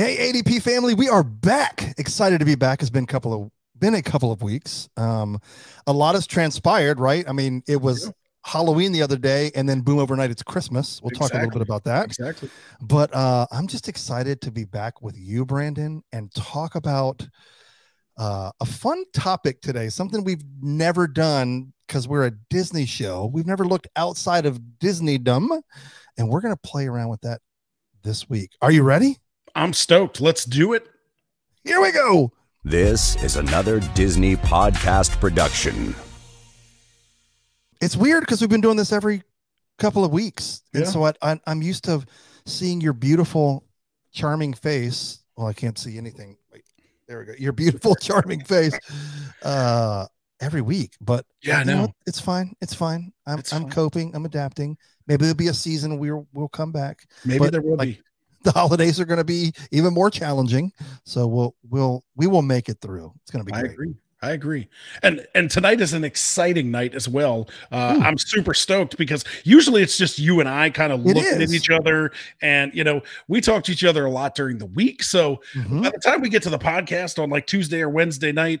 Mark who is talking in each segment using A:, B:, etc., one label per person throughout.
A: Hey, ADP family, we are back. Excited to be back. It's been a couple of been a couple of weeks. Um, a lot has transpired, right? I mean, it was yeah. Halloween the other day, and then boom, overnight it's Christmas. We'll exactly. talk a little bit about that.
B: Exactly.
A: But uh, I'm just excited to be back with you, Brandon, and talk about uh, a fun topic today. Something we've never done because we're a Disney show. We've never looked outside of Disneydom, and we're going to play around with that this week. Are you ready?
B: I'm stoked. Let's do it.
A: Here we go.
C: This is another Disney podcast production.
A: It's weird because we've been doing this every couple of weeks. And yeah. so I, I, I'm used to seeing your beautiful, charming face. Well, I can't see anything. Wait, there we go. Your beautiful, charming face uh, every week. But
B: yeah, no,
A: it's fine. It's fine. I'm, it's I'm fine. coping. I'm adapting. Maybe there'll be a season we'll we'll come back.
B: Maybe but there will like, be.
A: the holidays are going to be even more challenging. So we'll we'll we will make it through. It's going to be. Great.
B: I agree. I agree. And and tonight is an exciting night as well. Uh, I'm super stoked because usually it's just you and I kind of looking at each other, and you know we talk to each other a lot during the week. So mm-hmm. by the time we get to the podcast on like Tuesday or Wednesday night,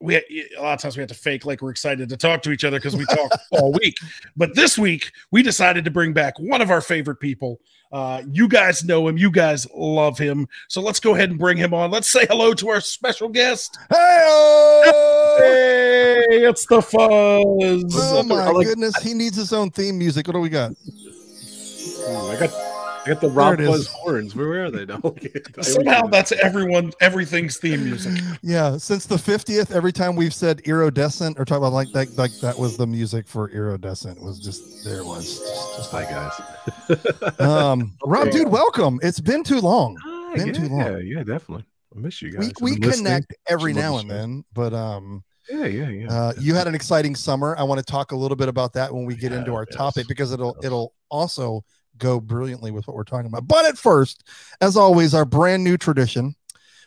B: we a lot of times we have to fake like we're excited to talk to each other because we talk all week. But this week we decided to bring back one of our favorite people. Uh, you guys know him. You guys love him. So let's go ahead and bring him on. Let's say hello to our special guest.
A: Hey,
B: it's the fuzz.
A: Oh my like, goodness, he needs his own theme music. What do we got?
B: Oh, I got I got the Rob Fuzz horns. Where are they now? Somehow that's everyone, everything's theme music.
A: Yeah, since the fiftieth, every time we've said iridescent or talk about like that, like that was the music for iridescent. It was just there. It was just, just
B: hi guys.
A: um, Rob, dude, welcome. It's been too long.
B: Hi, been yeah, too long. Yeah, yeah, definitely. I miss you guys.
A: We, we connect every now and then, but um.
B: Yeah, yeah, yeah.
A: Uh, you had an exciting summer. I want to talk a little bit about that when we get yeah, into our yes. topic because it'll it'll also go brilliantly with what we're talking about. But at first, as always, our brand new tradition,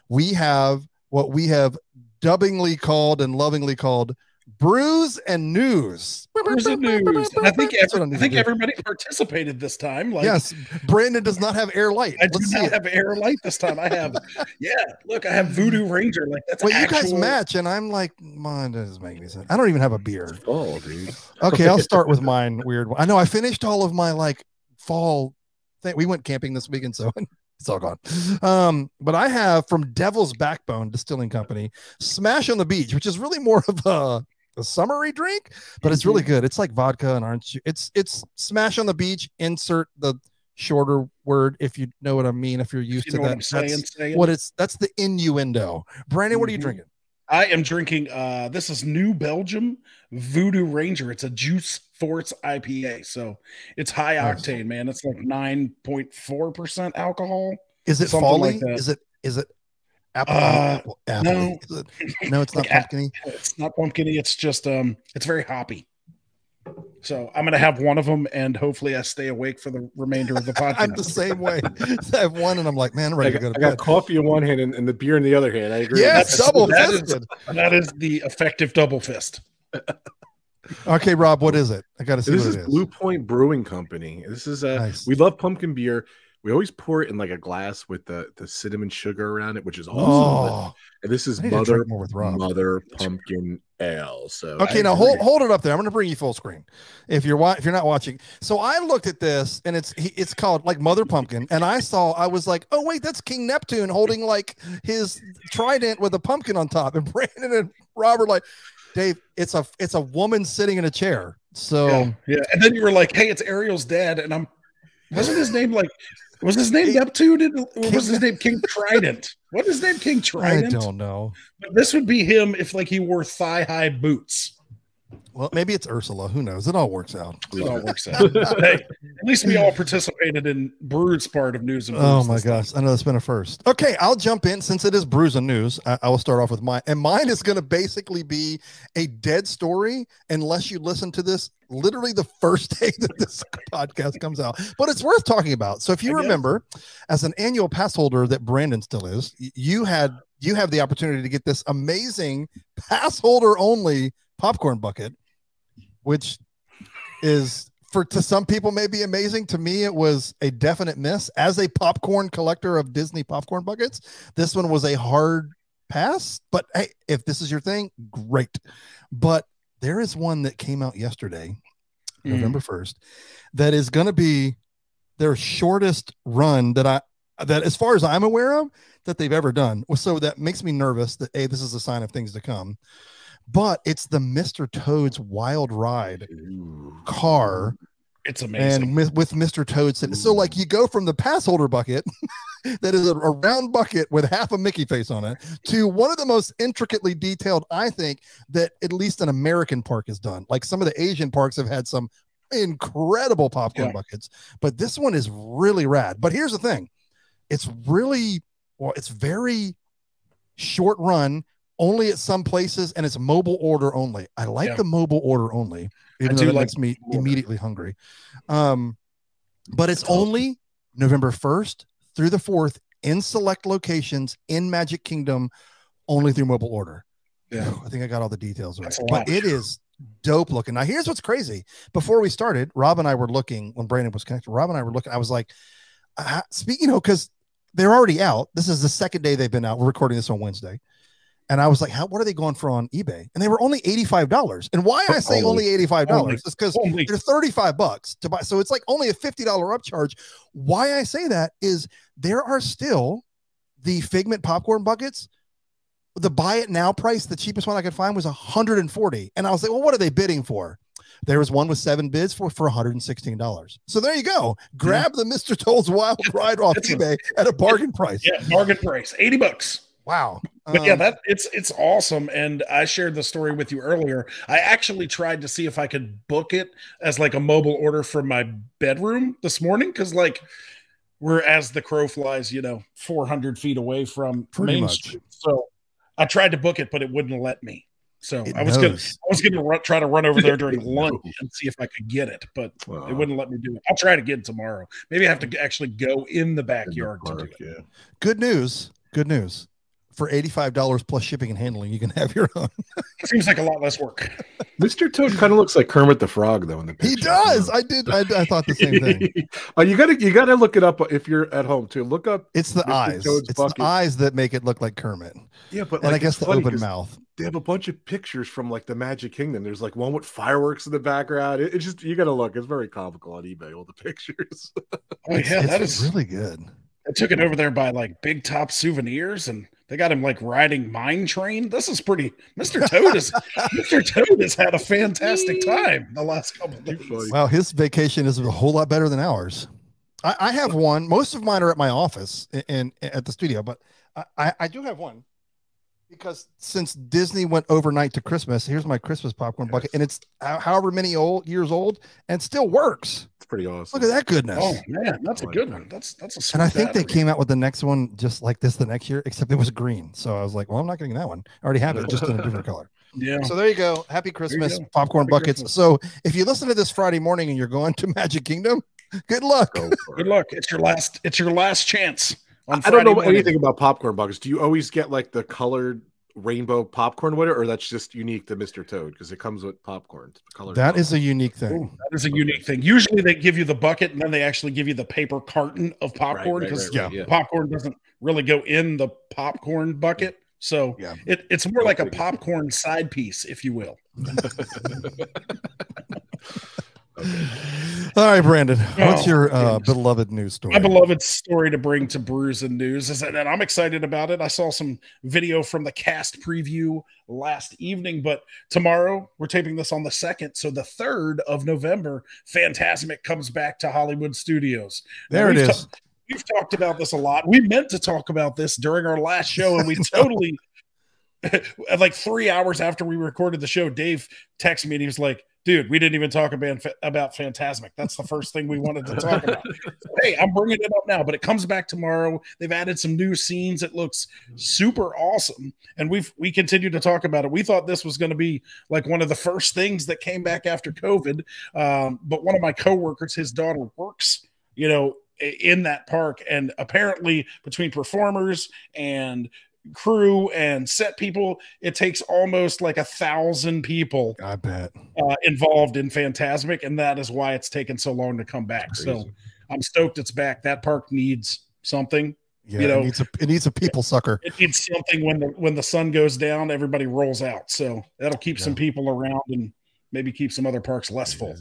A: we have what we have dubbingly called and lovingly called brews and news.
B: Brews and news. And I think every, I think everybody participated this time.
A: Like, yes, Brandon does not have air light.
B: I Let's do not have air light this time. I have, yeah. Look, I have Voodoo Ranger. Like that's.
A: Well, actual... you guys match, and I'm like, mine doesn't make any sense. I don't even have a beer.
B: Oh, dude.
A: Okay, I'll start with mine. Weird one. I know I finished all of my like fall thing. We went camping this weekend, so it's all gone. Um, but I have from Devil's Backbone Distilling Company, Smash on the Beach, which is really more of a a summery drink, but it's really mm-hmm. good. It's like vodka and orange. It's it's smash on the beach. Insert the shorter word if you know what I mean. If you're used you to that, what that's saying, saying. what it's. That's the innuendo. Brandon, what are you mm-hmm. drinking?
B: I am drinking. uh This is New Belgium Voodoo Ranger. It's a Juice Force IPA, so it's high octane, man. It's like nine point four percent alcohol.
A: Is it folly? Like is it is it apple? Uh, apple, No, it, no, it's not like, pumpkiny.
B: It's not pumpkiny. It's just um, it's very hoppy. So I'm gonna have one of them, and hopefully I stay awake for the remainder of the podcast.
A: I'm the same way. I have one, and I'm like, man, I'm ready
B: I got,
A: to go. To
B: I bed. got coffee in one hand and, and, the beer in the other hand. I agree.
A: Yes, double that fisted.
B: Is, that is the effective double fist.
A: okay, Rob, what is it? I got to see.
D: This is Blue Point Brewing Company. This is a nice. we love pumpkin beer. We always pour it in like a glass with the, the cinnamon sugar around it, which is awesome. Oh, and this is mother mother pumpkin ale. So
A: okay, I now agree. hold hold it up there. I'm going to bring you full screen. If you're if you're not watching, so I looked at this and it's it's called like mother pumpkin, and I saw I was like, oh wait, that's King Neptune holding like his trident with a pumpkin on top, and Brandon and Robert like, Dave, it's a it's a woman sitting in a chair. So
B: yeah, yeah. and then you were like, hey, it's Ariel's dad, and I'm wasn't his name like was his name Neptune? Or was his name King Trident? What is his name? King Trident?
A: I don't know.
B: But this would be him if like he wore thigh high boots.
A: Well, maybe it's Ursula. Who knows? It all works out.
B: It all works out. hey, at least we all participated in Brews part of news and
A: Oh my gosh, I know it's been a first. Okay, I'll jump in since it is Brews and news. I, I will start off with mine, and mine is going to basically be a dead story unless you listen to this literally the first day that this podcast comes out. But it's worth talking about. So if you I remember, guess. as an annual pass holder that Brandon still is, you had you have the opportunity to get this amazing pass holder only popcorn bucket which is for to some people may be amazing. To me, it was a definite miss. As a popcorn collector of Disney popcorn buckets, this one was a hard pass. But hey, if this is your thing, great. But there is one that came out yesterday, mm. November 1st, that is going to be their shortest run that I that as far as I'm aware of that they've ever done. So that makes me nervous that hey, this is a sign of things to come but it's the Mr. Toad's Wild Ride car.
B: It's amazing.
A: And with, with Mr. Toad sitting. So, like, you go from the pass holder bucket that is a, a, round bucket with half a Mickey face on it to one of the most intricately detailed, I think, that at least an American park has done. Like, some of the Asian parks have had some incredible popcorn yeah. buckets, but this one is really rad. But here's the thing it's really, well, it's very short run only at some places and it's mobile order only. I like yeah. the mobile order only, even though it like makes me order. immediately hungry. Um, but it's only November 1st through the 4th in select locations in Magic Kingdom, only through mobile order. Yeah, I think I got all the details right. But it is dope looking. Now, here's what's crazy. Before we started, Rob and I were looking when Brandon was connected. Rob and I were looking. I was like, uh, speak, you know, because they're already out. This is the second day they've been out. We're recording this on Wednesday. And I was like, how what are they going for on eBay? And they were only $85. And why I say only, only $85 is because they're 35 bucks to buy. So it's like only a $50 upcharge. Why I say that is there are still the figment popcorn buckets. The buy it now price, the cheapest one I could find was 140. And I was like, well, what are they bidding for? There was one with seven bids for, for $116. So there you go. Grab yeah. the Mr. Toad's Wild Ride off eBay at a bargain price.
B: Yeah, bargain price. 80 bucks.
A: Wow.
B: But um, yeah, that it's it's awesome. And I shared the story with you earlier. I actually tried to see if I could book it as like a mobile order from my bedroom this morning because like we're as the crow flies, you know, 400 feet away from Pretty Main much. Street. So I tried to book it, but it wouldn't let me. So it I was knows. gonna I was gonna run, try to run over there during lunch and see if I could get it, but wow. it wouldn't let me do it. I'll try it again tomorrow. Maybe I have to actually go in the backyard in the park, to do it. Yeah.
A: Good news. Good news for $85 plus shipping and handling, you can have your own.
B: It seems like a lot less work.
D: Mr. Toad kind of looks like Kermit the Frog, though. In the picture.
A: he does. I did. I, I, thought the same thing.
D: uh, you gotta, you gotta look it up if you're at home too. Look up.
A: It's the Mr. eyes. Toad's it's bucket. the eyes that make it look like Kermit.
D: Yeah, but
A: like, and I guess the open mouth.
D: They have a bunch of pictures from like the Magic Kingdom. There's like one with fireworks in the background. It, it's just you gotta look. It's very comical on eBay. All the pictures.
B: oh yeah, it's, that
A: it's is really good.
B: I took it over there by like Big Top Souvenirs, and they got him like riding mine train. This is pretty. Mr. Toad is Mr. Toad has had a fantastic time the last couple of days.
A: Wow, his vacation is a whole lot better than ours. I, I have one. Most of mine are at my office and at the studio, but I, I do have one because since Disney went overnight to Christmas, here's my Christmas popcorn bucket, and it's uh, however many old years old and still works.
D: It's pretty awesome.
A: Look at that goodness.
B: Oh man, that's a oh, good one. That's that's a.
A: and I think battery. they came out with the next one just like this the next year, except it was green. So I was like, well, I'm not getting that one. I already have it, just in a different color.
B: Yeah.
A: So there you go. Happy Christmas, popcorn Happy buckets. Christmas. So if you listen to this Friday morning and you're going to Magic Kingdom, good luck.
B: Good luck. It's your last. It's your last chance.
D: I don't know morning. anything about popcorn buckets. Do you always get like the colored rainbow popcorn with it, or that's just unique to Mr. Toad because it comes with popcorn.
A: Color that is a unique thing. Ooh,
B: that is a unique thing. Usually they give you the bucket and then they actually give you the paper carton of popcorn because right, right, right, yeah. popcorn doesn't really go in the popcorn bucket. So yeah. it, it's more like a popcorn side piece, if you will.
A: Okay. All right, Brandon. What's oh, your uh, beloved news story?
B: My beloved story to bring to Brews and News is that I'm excited about it. I saw some video from the cast preview last evening, but tomorrow we're taping this on the second, so the third of November, Fantasmic comes back to Hollywood Studios.
A: There it is.
B: Ta- we've talked about this a lot. We meant to talk about this during our last show, and we totally. like three hours after we recorded the show, Dave texted me and he was like, dude, we didn't even talk about about Fantasmic. That's the first thing we wanted to talk about. hey, I'm bringing it up now, but it comes back tomorrow. They've added some new scenes. It looks super awesome, and we've we continue to talk about it. We thought this was going to be like one of the first things that came back after COVID, um, but one of my coworkers, his daughter works, you know, in that park, and apparently between performers and crew and set people. It takes almost like a thousand people.
A: I bet
B: uh, involved in Fantasmic, and that is why it's taken so long to come back. So I'm stoked it's back. That park needs something.
A: Yeah, you know, it needs a it needs a people sucker.
B: It needs something when the when the sun goes down, everybody rolls out. So that'll keep yeah. some people around and maybe keep some other parks less full.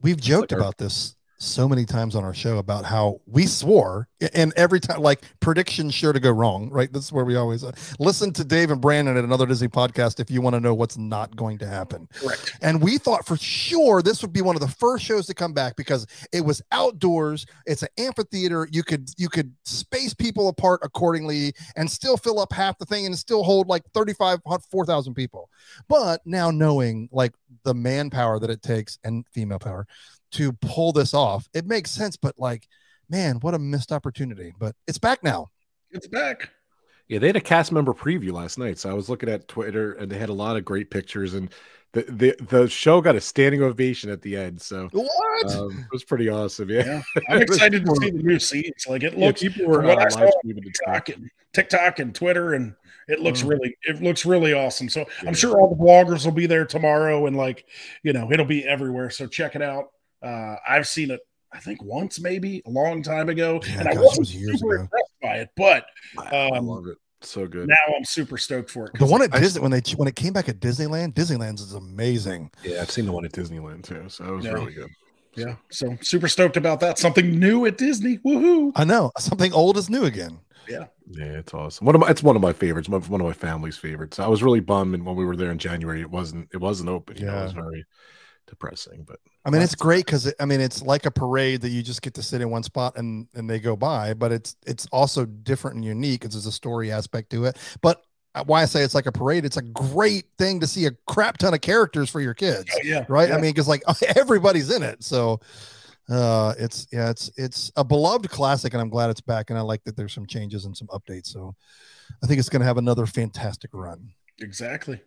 A: We've joked like our, about this so many times on our show about how we swore and every time like predictions sure to go wrong right? This is where we always uh, listen to dave and brandon at another disney podcast if you want to know what's not going to happen.
B: Correct.
A: and we thought for sure this would be one of the first shows to come back because it was outdoors it's an amphitheater you could you could space people apart accordingly and still fill up half the thing and still hold like 35 4000 people. But now knowing like the manpower that it takes and female power to pull this off. It makes sense, but like, man, what a missed opportunity. But it's back now.
B: It's back.
D: Yeah, they had a cast member preview last night. So I was looking at Twitter and they had a lot of great pictures and the the, the show got a standing ovation at the end. So
A: what?
D: Um, it was pretty awesome. Yeah. yeah.
B: I'm excited to see the new scenes. Like it looks
D: yeah, people were uh,
B: live TikTok and, TikTok and Twitter and it looks mm. really it looks really awesome. So yeah. I'm sure all the bloggers will be there tomorrow and like, you know, it'll be everywhere. So check it out. Uh, I've seen it, I think once, maybe a long time ago, yeah, and gosh, I wasn't was super ago. impressed by it. But um,
D: I love it so good.
B: Now I'm super stoked for it.
A: The one at I Disney when they when it came back at Disneyland, Disneyland's is amazing.
D: Yeah, I've seen the one at Disneyland too, so it was yeah. really good.
B: Yeah, so super stoked about that. Something new at Disney. Woohoo!
A: I know something old is new again.
B: Yeah,
D: yeah, it's awesome. One of my, it's one of my favorites. One of my family's favorites. I was really bummed when we were there in January. It wasn't. It wasn't open. yeah, know, it was very depressing. But
A: I mean, it's great because I mean, it's like a parade that you just get to sit in one spot and and they go by. But it's it's also different and unique because there's a story aspect to it. But uh, why I say it's like a parade, it's a great thing to see a crap ton of characters for your kids.
B: Oh, yeah,
A: right.
B: Yeah.
A: I mean, because like everybody's in it, so uh it's yeah it's it's a beloved classic and i'm glad it's back and i like that there's some changes and some updates so i think it's going to have another fantastic run
B: exactly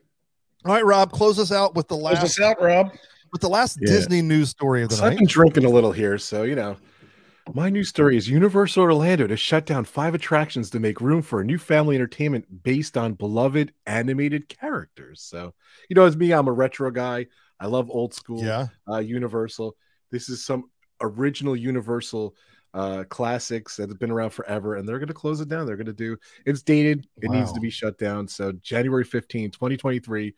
A: all right rob close us out with the last
B: close us out rob
A: with the last yeah. Disney news story of the
D: so
A: night.
D: I've been drinking a little here, so you know. My news story is Universal Orlando to shut down five attractions to make room for a new family entertainment based on beloved animated characters. So, you know, as me, I'm a retro guy. I love old school
A: yeah.
D: uh, Universal. This is some original Universal uh, classics that have been around forever, and they're going to close it down. They're going to do it's dated, it wow. needs to be shut down. So, January 15, 2023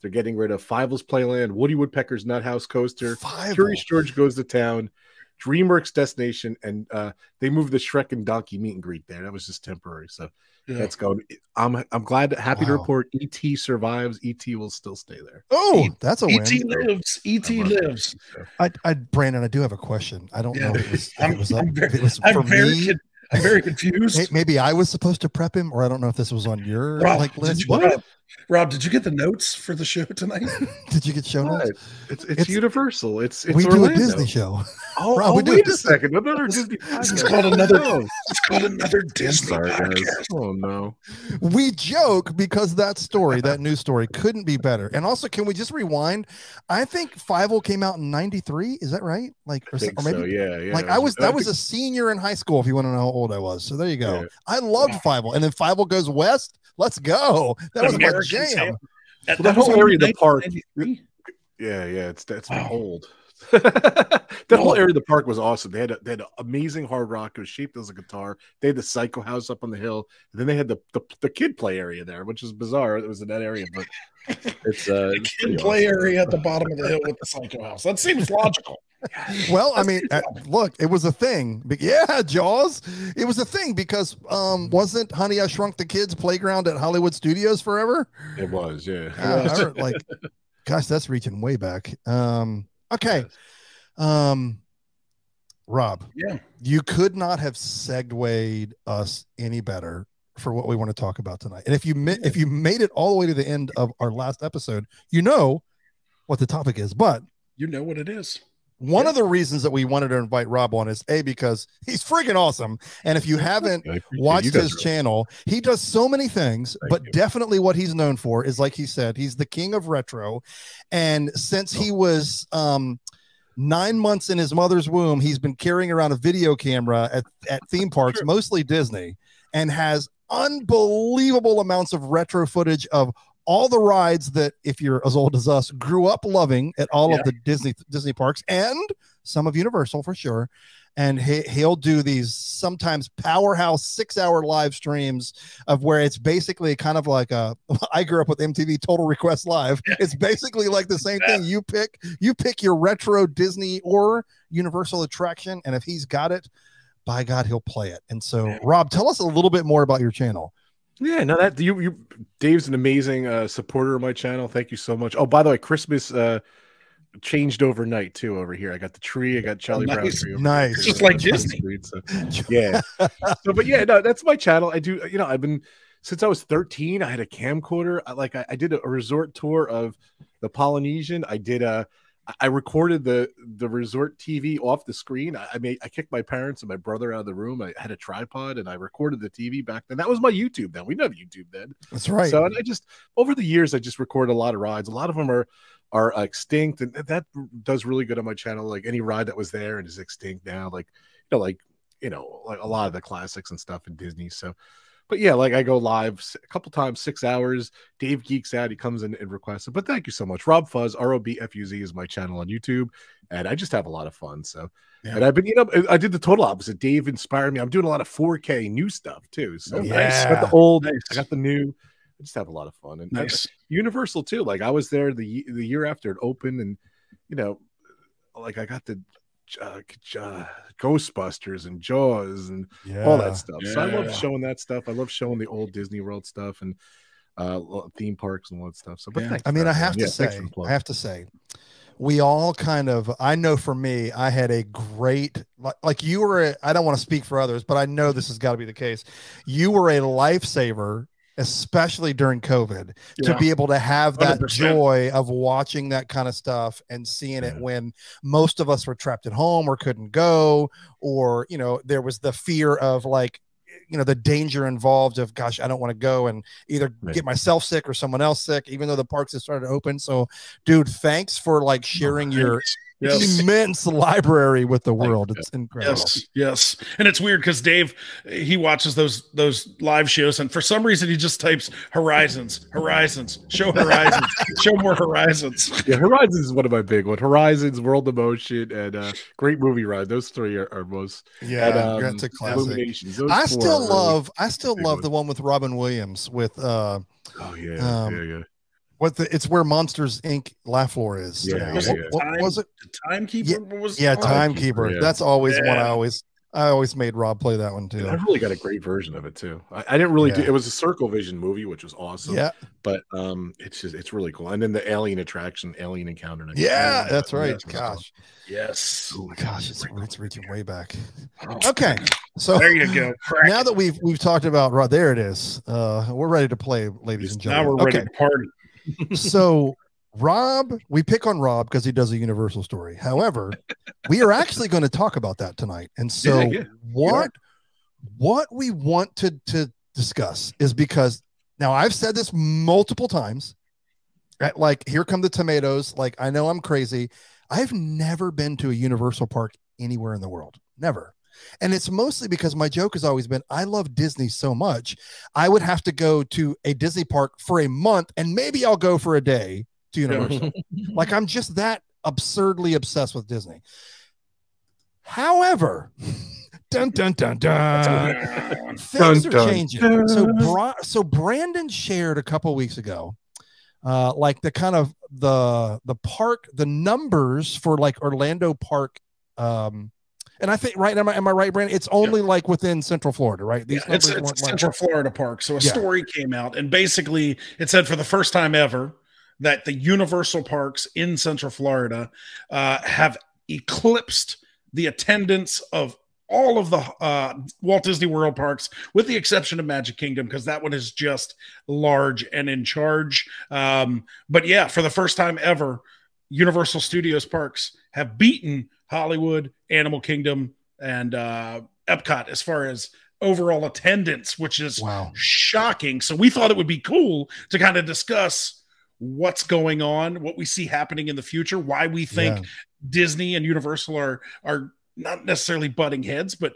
D: they're getting rid of Fievel's Playland, Woody Woodpecker's Nuthouse Coaster, Fievel. Curious George Goes to Town, DreamWorks Destination, and uh, they moved the Shrek and Donkey meet and greet there. That was just temporary. So yeah. that's going. I'm I'm glad, happy wow. to report ET survives. ET will still stay there.
A: Oh, that's a
B: ET
A: win.
B: lives. ET lives.
A: I, I, Brandon, I do have a question. I don't yeah. know if it was,
B: I'm,
A: it was,
B: I'm very, it was for me. I'm very confused.
A: Maybe I was supposed to prep him, or I don't know if this was on your
B: Rob,
A: like list.
B: You, what? Rob, did you get the notes for the show tonight?
A: did you get show notes?
D: It's, it's, it's Universal. It's, it's
A: we
D: Orlando.
A: do a Disney show.
D: Oh, Rob, oh we wait a second. Another Disney.
B: It's called another. Oh. It's called another Disney Sorry, podcast.
D: Oh no.
A: We joke because that story, that news story, couldn't be better. And also, can we just rewind? I think Fievel came out in '93. Is that right? Like, or,
D: or maybe, so, yeah, yeah.
A: Like I was, that was a senior in high school. If you want to know how old I was, so there you go. Yeah. I loved yeah. Fievel, and then Fievel goes west. Let's go. That was my jam.
D: That, well, that whole area of the park. Yeah, yeah, it's that's wow. old. that no. whole area of the park was awesome. They had a, they had an amazing hard rock. It was shaped as a guitar. They had the Psycho House up on the hill. And then they had the, the, the kid play area there, which is bizarre. It was in that area, but it's uh,
B: the kid play awesome. area at the bottom of the hill with the Psycho House. That seems logical.
A: Well, I mean, uh, look, it was a thing. Yeah, Jaws. It was a thing because um wasn't Honey I Shrunk the Kids playground at Hollywood Studios forever?
D: It was, yeah.
A: Uh, like, gosh, that's reaching way back. Um, okay. Um, Rob,
B: yeah,
A: you could not have segued us any better for what we want to talk about tonight. And if you if you made it all the way to the end of our last episode, you know what the topic is. But
B: you know what it is.
A: One yeah. of the reasons that we wanted to invite Rob on is a because he's freaking awesome, and if you haven't watched his channel, he does so many things. Thank but you. definitely, what he's known for is, like he said, he's the king of retro. And since he was um, nine months in his mother's womb, he's been carrying around a video camera at, at theme parks, mostly Disney, and has unbelievable amounts of retro footage of all the rides that if you're as old as us grew up loving at all yeah. of the Disney Disney parks and some of Universal for sure. And he, he'll do these sometimes powerhouse six hour live streams of where it's basically kind of like a i grew up with mtv total request live. It's basically like the same thing. You pick you pick your retro disney or universal attraction and if he's got it by god he'll play it. And so rob tell us a little bit more about your channel
D: yeah, no, that you, you, Dave's an amazing uh, supporter of my channel. Thank you so much. Oh, by the way, Christmas uh, changed overnight too over here. I got the tree, I got Charlie
A: oh,
D: nice.
A: Brown tree. Nice,
B: just like Disney.
D: Street, so, yeah. so, but yeah, no, that's my channel. I do, you know, I've been since I was 13. I had a camcorder. I, like I, I did a, a resort tour of the Polynesian. I did a I recorded the the resort TV off the screen. I, I, made I kicked my parents and my brother out of the room. I had a tripod and I recorded the TV back then. That was my YouTube then. We didn't have YouTube then.
A: That's right.
D: So and I just over the years I just recorded a lot of rides. A lot of them are are extinct, and that does really good on my channel. Like any ride that was there and is extinct now, like you know, like you know, like a lot of the classics and stuff in Disney. So, but yeah, like I go live a couple times, six hours. Dave geeks out. He comes in and requests it. But thank you so much. Rob Fuzz, R O B F U Z is my channel on YouTube. And I just have a lot of fun. So, yeah. and I've been, you know, I did the total opposite. Dave inspired me. I'm doing a lot of 4K new stuff too. So,
A: yeah. nice.
D: I got the old, nice. I got the new. I just have a lot of fun. And
B: nice.
D: Universal too. Like I was there the the year after it opened, and you know, like I got the uh, uh, Ghostbusters and Jaws and yeah. all that stuff. Yeah. So I love showing that stuff. I love showing the old Disney World stuff and uh, theme parks and all that stuff. So, but yeah.
A: I mean, I have to yeah, say, I have to say, we all kind of. I know for me, I had a great like, like you were. I don't want to speak for others, but I know this has got to be the case. You were a lifesaver especially during COVID, yeah. to be able to have that 100%. joy of watching that kind of stuff and seeing yeah. it when most of us were trapped at home or couldn't go, or, you know, there was the fear of like, you know the danger involved of gosh i don't want to go and either right. get myself sick or someone else sick even though the parks have started to open so dude thanks for like sharing oh, your yes. immense library with the world. It's incredible.
B: Yes, yes. And it's weird because Dave he watches those those live shows, and for some reason he just types Horizons, Horizons, show Horizons, show more Horizons.
D: Yeah, Horizons is one of my big ones. Horizons, World of Motion, and uh, great movie ride. Those three are, are most
A: yeah. And, um, a classic. I still love. I still love the one with Robin Williams with. uh
D: Oh yeah, um, yeah, yeah
A: what the it's where Monsters Inc. Laugh Floor is.
D: Yeah,
A: was,
D: yeah,
A: it, what,
B: time,
A: was it?
B: Timekeeper
A: yeah, was yeah, Timekeeper. Yeah. That's always yeah. one I always I always made Rob play that one too.
D: I really got a great version of it too. I, I didn't really yeah. do it was a Circle Vision movie, which was awesome.
A: Yeah,
D: but um, it's just it's really cool. And then the alien attraction, alien encounter.
A: Yeah, that's right. Gosh,
B: yes.
A: Oh gosh, it's, it's reaching way back. Okay, so
B: there you go.
A: Crack. Now that we've we've talked about right there, it is. Uh, we're ready to play, ladies and gentlemen.
B: Now we're ready okay. to party
A: so Rob, we pick on Rob because he does a universal story. However, we are actually going to talk about that tonight. And so yeah, yeah. what yeah. what we want to to discuss is because now I've said this multiple times. At like here come the tomatoes. Like I know I'm crazy. I've never been to a universal park anywhere in the world. Never. And it's mostly because my joke has always been I love Disney so much. I would have to go to a Disney park for a month and maybe I'll go for a day to Universal. like I'm just that absurdly obsessed with Disney. However, dun dun dun dun, things dun, are dun, changing. Dun. So, Bra- so Brandon shared a couple weeks ago, uh, like the kind of the the park, the numbers for like Orlando Park um and I think right am I am I right, Brandon? It's only yeah. like within Central Florida, right?
B: These yeah, it's, it's Central Florida park. So a yeah. story came out, and basically it said for the first time ever that the Universal parks in Central Florida uh, have eclipsed the attendance of all of the uh, Walt Disney World parks, with the exception of Magic Kingdom, because that one is just large and in charge. Um, but yeah, for the first time ever, Universal Studios parks have beaten Hollywood, Animal Kingdom, and uh, Epcot as far as overall attendance, which is
A: wow.
B: shocking. So we thought it would be cool to kind of discuss what's going on, what we see happening in the future, why we think yeah. Disney and Universal are are not necessarily butting heads, but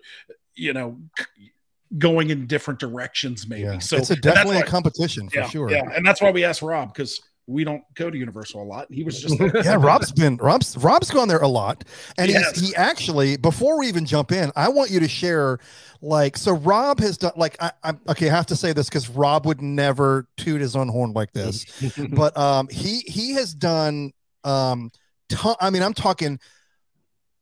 B: you know, going in different directions, maybe.
A: Yeah.
B: So
A: it's a definitely a competition for
B: yeah,
A: sure.
B: Yeah, and that's why we asked Rob because we don't go to Universal a lot. He was just
A: yeah. Rob's been Rob's Rob's gone there a lot, and yes. he actually before we even jump in, I want you to share like so. Rob has done like I, am okay. I have to say this because Rob would never toot his own horn like this, but um he he has done um ton, I mean I'm talking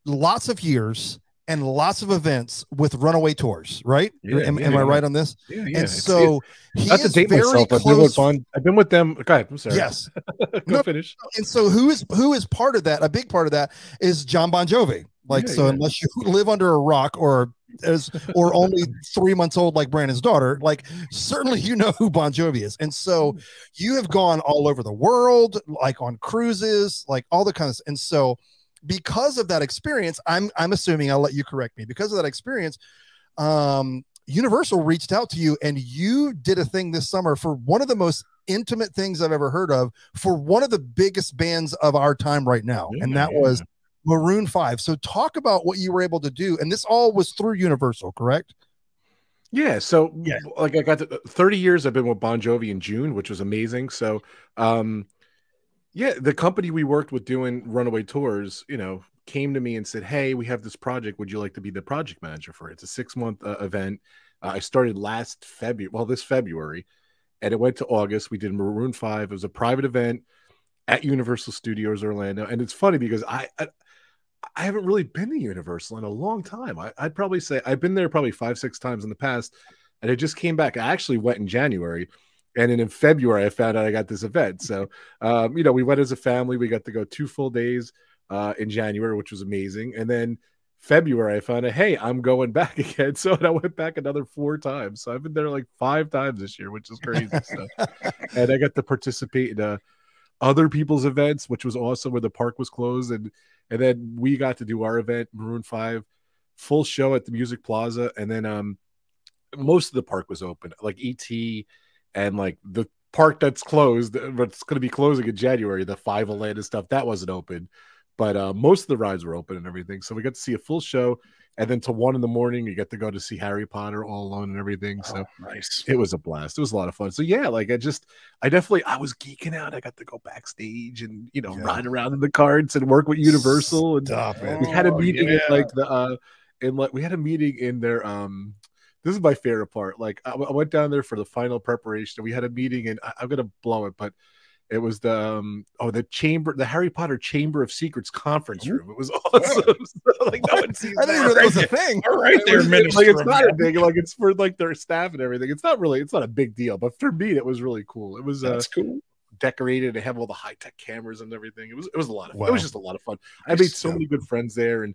A: lots of years and lots of events with runaway tours, right? Yeah, am, yeah, am I right on this? Yeah, yeah. And so he not to date myself,
D: I've been with I've been with them. Go ahead. I'm sorry.
A: Yes.
D: Go no, finish.
A: And so who is who is part of that? A big part of that is Jon Bon Jovi. Like so, unless you live under a rock or as or only three months old like Brandon's daughter, like certainly you know who Bon Jovi is. And so hmm. you have gone all over the world, like on cruises, like all the kinds. Of, and so because of that experience, I'm I'm assuming I'll let you correct me. Because of that experience, um, Universal reached out to you and you did a thing this summer for one of the most intimate things I've ever heard of for one of the biggest bands of our time right now, yeah, and that yeah. was Maroon Five. So talk about what you were able to do, and this all was through Universal, correct?
D: Yeah, so yeah. like I got to, 30 years I've been with Bon Jovi in June, which was amazing. So um yeah, the company we worked with doing runaway tours, you know, came to me and said, "Hey, we have this project. Would you like to be the project manager for it? It's a six month uh, event. Uh, I started last February, well, this February, and it went to August. We did Maroon Five. It was a private event at Universal Studios Orlando, and it's funny because I, I I haven't really been to Universal in a long time. I, would probably say I've been there probably five, six times in the past, and I just came back. I actually went in January and then in February, I found out I got this event. So, um, you know, we went as a family. We got to go two full days uh, in January, which was amazing. And then February, I found out, hey, I'm going back again. So I went back another four times. So I've been there like five times this year, which is crazy. so, and I got to participate in uh, other people's events, which was awesome, where the park was closed, and and then we got to do our event, Maroon Five, full show at the Music Plaza, and then um, most of the park was open, like ET and like the park that's closed, but it's going to be closing in January, the Five Atlantis stuff that wasn't open, but uh, most of the rides were open and everything. So we got to see a full show, and then to one in the morning, you get to go to see Harry Potter all alone and everything. So
B: oh, nice,
D: it was a blast. It was a lot of fun. So yeah, like I just, I definitely, I was geeking out. I got to go backstage and you know yeah. ride around in the carts and work with Universal. And Stop we had a meeting oh, yeah. in like the, uh, in like we had a meeting in their um this is my favorite part. Like I, I, went down there for the final preparation. We had a meeting, and I, am gonna blow it, but it was the um, oh the chamber, the Harry Potter Chamber of Secrets conference room. It was awesome. so, like no one sees
A: I didn't know that was a thing.
B: All right, there,
D: was, like it's not a big like it's for like their staff and everything. It's not really it's not a big deal, but for me it was really cool. It was
B: uh, that's uh, cool.
D: Decorated and have all the high tech cameras and everything. It was it was a lot of wow. it was just a lot of fun. I, I made so many good friends there, and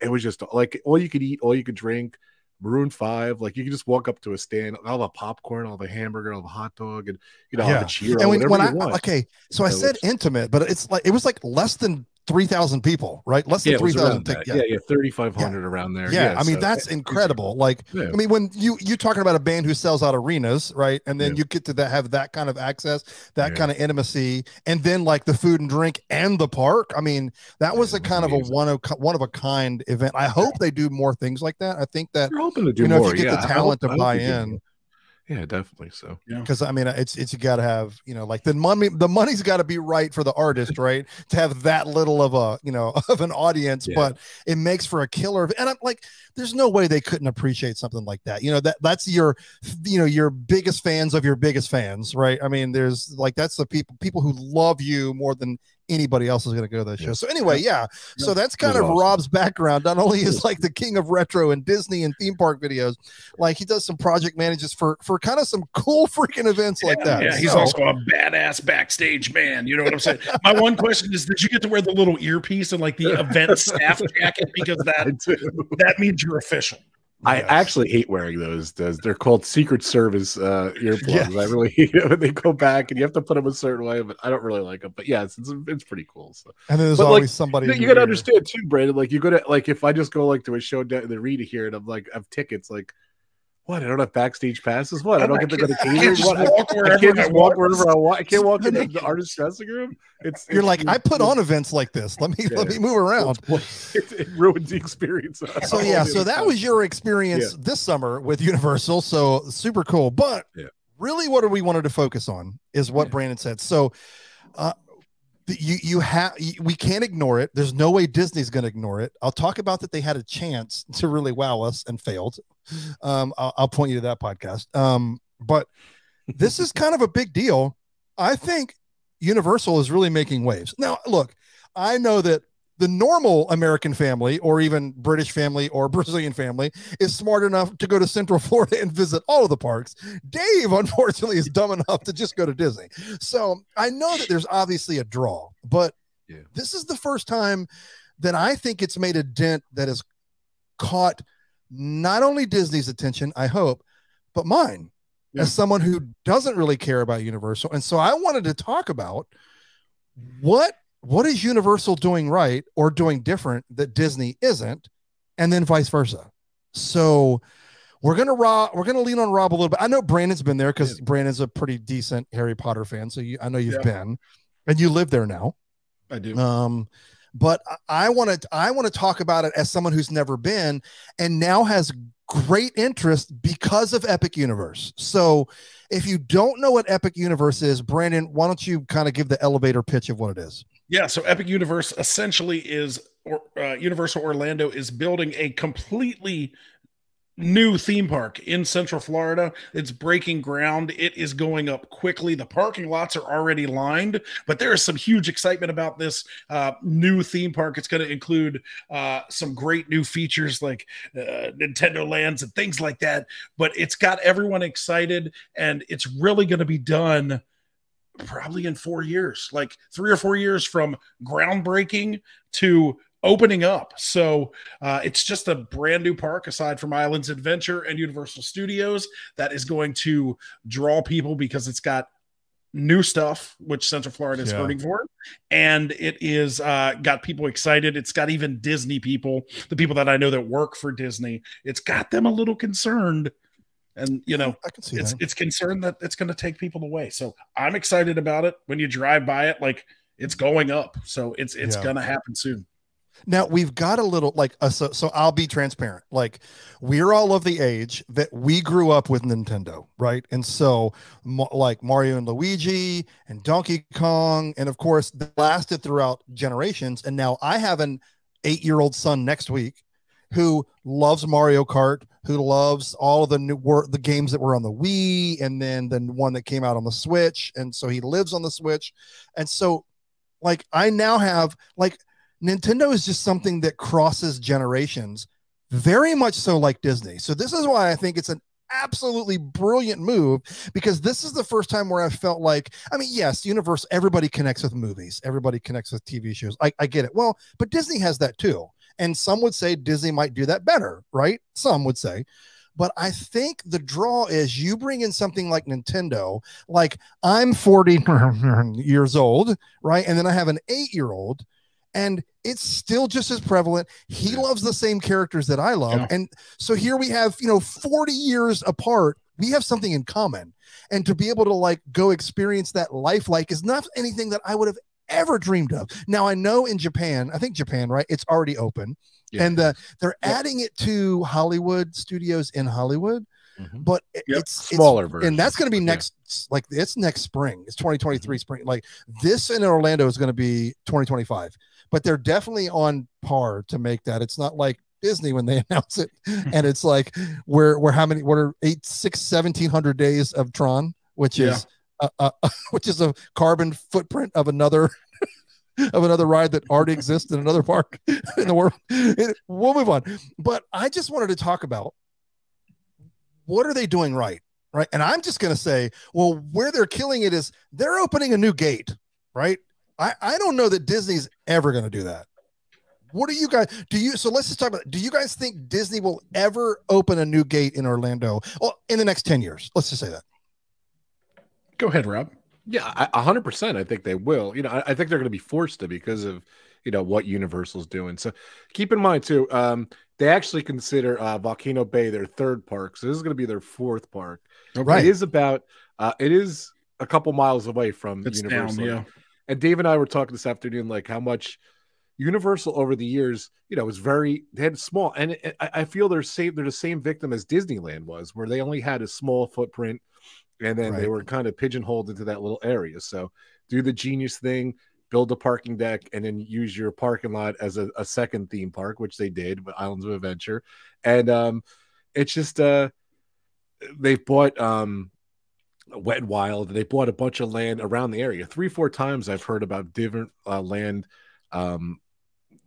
D: it was just like all you could eat, all you could drink Maroon Five, like you can just walk up to a stand, all the popcorn, all the hamburger, all the hot dog, and you know, yeah. all the cheer.
A: And when, when I want. okay, so I said intimate, but it's like it was like less than three thousand people, right? Less than
D: yeah,
A: three thousand.
D: Yeah. yeah, yeah, thirty five hundred yeah. around there.
A: Yeah, I mean so, that's incredible. Like, I mean, when you you talking about a band who sells out arenas, right? And then you get to that have that kind of access, that kind of intimacy, and then like the food and drink and the park. I mean, that was a kind amazing. of a one of one of a kind event. I hope they do more things like that. I think that
D: you're hoping to do
A: you know,
D: more.
A: If you get the talent hope, to buy in.
D: Yeah, definitely. So,
A: yeah, because I mean, it's it's you got to have you know like the money the money's got to be right for the artist, right? to have that little of a you know of an audience, yeah. but it makes for a killer. And I'm like, there's no way they couldn't appreciate something like that. You know that that's your you know your biggest fans of your biggest fans, right? I mean, there's like that's the people people who love you more than anybody else is going to go to that show. So anyway, yeah. So that's kind of awesome. Rob's background. Not only is like the king of retro and Disney and theme park videos, like he does some project manages for for kind of some cool freaking events
B: yeah,
A: like that.
B: Yeah, he's so. also a badass backstage man. You know what I'm saying? My one question is, did you get to wear the little earpiece and like the event staff jacket because that that means you're official.
D: I yes. actually hate wearing those. those. They're called Secret Service uh, earplugs. Yes. I really hate it when they go back and you have to put them a certain way, but I don't really like them. But yeah, it's, it's, pretty cool. So.
A: And then there's
D: but
A: always
D: like,
A: somebody.
D: You, you got to understand too, Brandon. Like you go to like if I just go like to a show down the Rita here and I'm like I have tickets, like what? I don't have backstage passes. What? I don't get to go to catering. What? I, I can't just walk wherever I want. I can't walk into the artist dressing room. It's
A: you're it's, like I put on events like this. Let me yeah, let me move around.
D: It, it ruins the experience.
A: So yeah, so that was your experience yeah. this summer with Universal. So super cool. But yeah. really, what we wanted to focus on is what Brandon said. So. Uh, you you have we can't ignore it. There's no way Disney's going to ignore it. I'll talk about that they had a chance to really wow us and failed. Um, I'll, I'll point you to that podcast. Um, but this is kind of a big deal. I think Universal is really making waves. Now, look, I know that the normal American family or even British family or Brazilian family is smart enough to go to Central Florida and visit all of the parks. Dave, unfortunately, is dumb enough to just go to Disney. So I know that there's obviously a draw, but yeah. this is the first time that I think it's made a dent that has caught not only Disney's attention, I hope, but mine yeah. as someone who doesn't really care about Universal. And so I wanted to talk about what what is Universal doing right or doing different that Disney isn't, and then vice versa. So we're gonna Rob, we're gonna lean on Rob a little bit. I know Brandon's been there because yeah. Brandon's a pretty decent Harry Potter fan, so you, I know you've yeah. been, and you live there now.
B: I do.
A: Um, but I want to I want to talk about it as someone who's never been and now has great interest because of Epic Universe. So if you don't know what Epic Universe is, Brandon, why don't you kind of give the elevator pitch of what it is?
B: Yeah, so Epic Universe essentially is or uh, Universal Orlando is building a completely new theme park in Central Florida. It's breaking ground. It is going up quickly. The parking lots are already lined, but there is some huge excitement about this uh, new theme park. It's going to include uh, some great new features like uh, Nintendo lands and things like that. But it's got everyone excited, and it's really going to be done probably in four years, like three or four years from groundbreaking to opening up. So uh, it's just a brand new park aside from Islands Adventure and Universal Studios that is going to draw people because it's got new stuff which central florida is yeah. hurting for and it is uh, got people excited it's got even disney people the people that i know that work for disney it's got them a little concerned and you know I can see it's that. it's concerned that it's going to take people away so i'm excited about it when you drive by it like it's going up so it's it's yeah. going to happen soon
A: now we've got a little like uh, so so I'll be transparent. Like we're all of the age that we grew up with Nintendo, right? And so like Mario and Luigi and Donkey Kong and of course they lasted throughout generations and now I have an 8-year-old son next week who loves Mario Kart, who loves all of the new work, the games that were on the Wii and then the one that came out on the Switch and so he lives on the Switch. And so like I now have like Nintendo is just something that crosses generations, very much so like Disney. So this is why I think it's an absolutely brilliant move because this is the first time where I felt like, I mean, yes, universe, everybody connects with movies, everybody connects with TV shows. I, I get it. Well, but Disney has that too. And some would say Disney might do that better, right? Some would say. But I mm. think the draw is you bring in something like Nintendo, like I'm 40 years old, right? And then I have an eight year old and it's still just as prevalent. He loves the same characters that I love. Yeah. And so here we have, you know, 40 years apart, we have something in common. And to be able to like go experience that life like is not anything that I would have ever dreamed of. Now I know in Japan, I think Japan, right? It's already open. Yeah. And uh, they're yeah. adding it to Hollywood studios in Hollywood. Mm-hmm. But yep. it's
D: smaller
A: it's, version. and that's going to be next, yeah. like it's next spring. It's 2023 mm-hmm. spring. Like this in Orlando is going to be 2025 but they're definitely on par to make that. It's not like Disney when they announce it, and it's like we're we're how many? What are eight, six, seventeen hundred days of Tron, which is uh, uh, which is a carbon footprint of another of another ride that already exists in another park in the world. we'll move on, but I just wanted to talk about what are they doing right, right? And I'm just going to say, well, where they're killing it is they're opening a new gate, right? I, I don't know that Disney's ever going to do that. What do you guys do? You so let's just talk about. Do you guys think Disney will ever open a new gate in Orlando? Well, in the next ten years, let's just say that.
B: Go ahead, Rob.
D: Yeah, hundred percent. I think they will. You know, I, I think they're going to be forced to because of you know what Universal's doing. So keep in mind too, um, they actually consider uh, Volcano Bay their third park, so this is going to be their fourth park. Right, it is about uh, it is a couple miles away from it's Universal. Down, yeah. And Dave and I were talking this afternoon, like how much Universal over the years, you know, was very they had small, and I, I feel they're same they're the same victim as Disneyland was, where they only had a small footprint, and then right. they were kind of pigeonholed into that little area. So do the genius thing, build a parking deck, and then use your parking lot as a, a second theme park, which they did with Islands of Adventure, and um, it's just uh, they bought um Wet and Wild. They bought a bunch of land around the area. Three, four times I've heard about different uh, land um,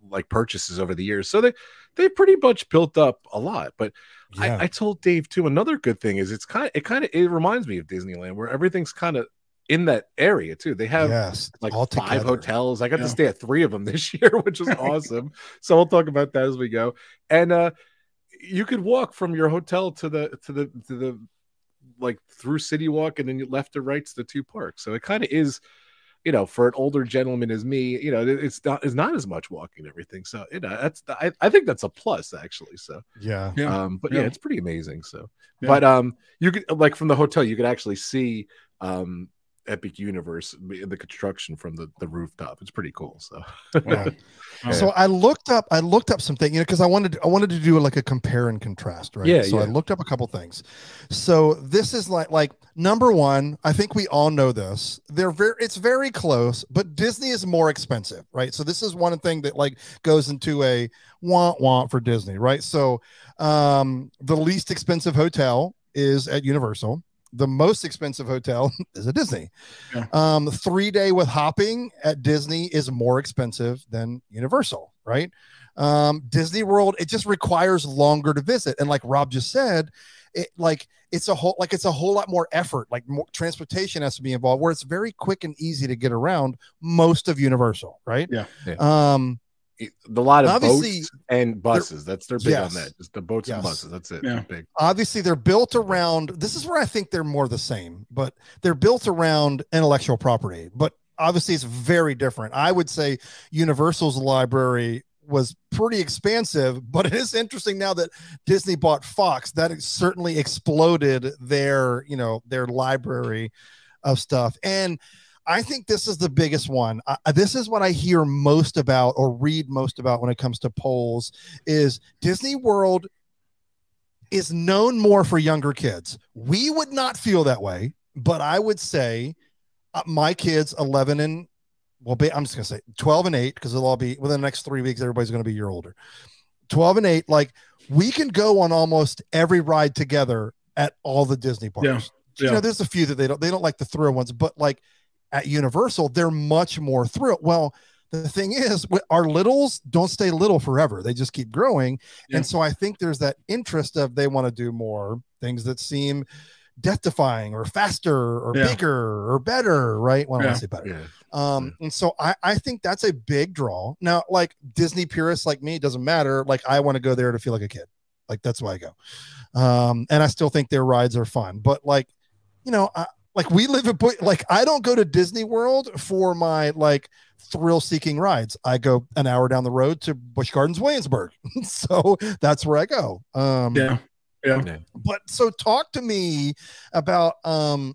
D: like purchases over the years. So they they pretty much built up a lot. But yeah. I, I, told Dave too. Another good thing is it's kind of it kind of it reminds me of Disneyland where everything's kind of in that area too. They have yes, like five hotels. I got yeah. to stay at three of them this year, which is awesome. so we'll talk about that as we go. And uh you could walk from your hotel to the to the to the like through City Walk and then you left to right to the two parks. So it kind of is you know, for an older gentleman as me, you know, it's not it's not as much walking and everything. So you know, that's I, I think that's a plus actually. So
A: yeah,
D: um, but yeah, yeah it's pretty amazing. So, yeah. but um, you could like from the hotel, you could actually see um epic universe in the construction from the, the rooftop. It's pretty cool so.
A: Yeah. so i looked up i looked up something you know because i wanted i wanted to do like a compare and contrast right? Yeah so yeah. i looked up a couple things. So this is like like number one i think we all know this. They're very it's very close but disney is more expensive right? So this is one thing that like goes into a want want for disney right? So um the least expensive hotel is at universal the most expensive hotel is a Disney. Yeah. Um, three day with hopping at Disney is more expensive than Universal, right? Um, Disney World, it just requires longer to visit. And like Rob just said, it like it's a whole like it's a whole lot more effort. Like more, transportation has to be involved, where it's very quick and easy to get around most of Universal, right?
B: Yeah.
D: yeah. Um, the lot of boats and buses. That's their big yes. on that. Just the boats yes. and buses. That's it.
B: Yeah.
D: Big.
A: Obviously, they're built around. This is where I think they're more the same, but they're built around intellectual property. But obviously, it's very different. I would say Universal's library was pretty expansive, but it is interesting now that Disney bought Fox. That certainly exploded their, you know, their library of stuff and I think this is the biggest one. Uh, this is what I hear most about or read most about when it comes to polls is Disney World is known more for younger kids. We would not feel that way, but I would say uh, my kids 11 and well be, I'm just going to say 12 and 8 because it'll all be within the next 3 weeks everybody's going to be a year older. 12 and 8 like we can go on almost every ride together at all the Disney parks. Yeah. Yeah. You know, there's a few that they don't they don't like the thrill ones, but like at Universal, they're much more through Well, the thing is, our littles don't stay little forever. They just keep growing. Yeah. And so I think there's that interest of they want to do more things that seem death defying or faster or yeah. bigger or better, right? Well, I want to say better. Yeah. Um, and so I, I think that's a big draw. Now, like Disney purists like me, it doesn't matter. Like I want to go there to feel like a kid. Like that's why I go. Um, and I still think their rides are fun, but like, you know, I, like we live in like I don't go to Disney World for my like thrill seeking rides. I go an hour down the road to Busch Gardens Williamsburg. so that's where I go. Um
B: yeah. Yeah.
A: But so talk to me about um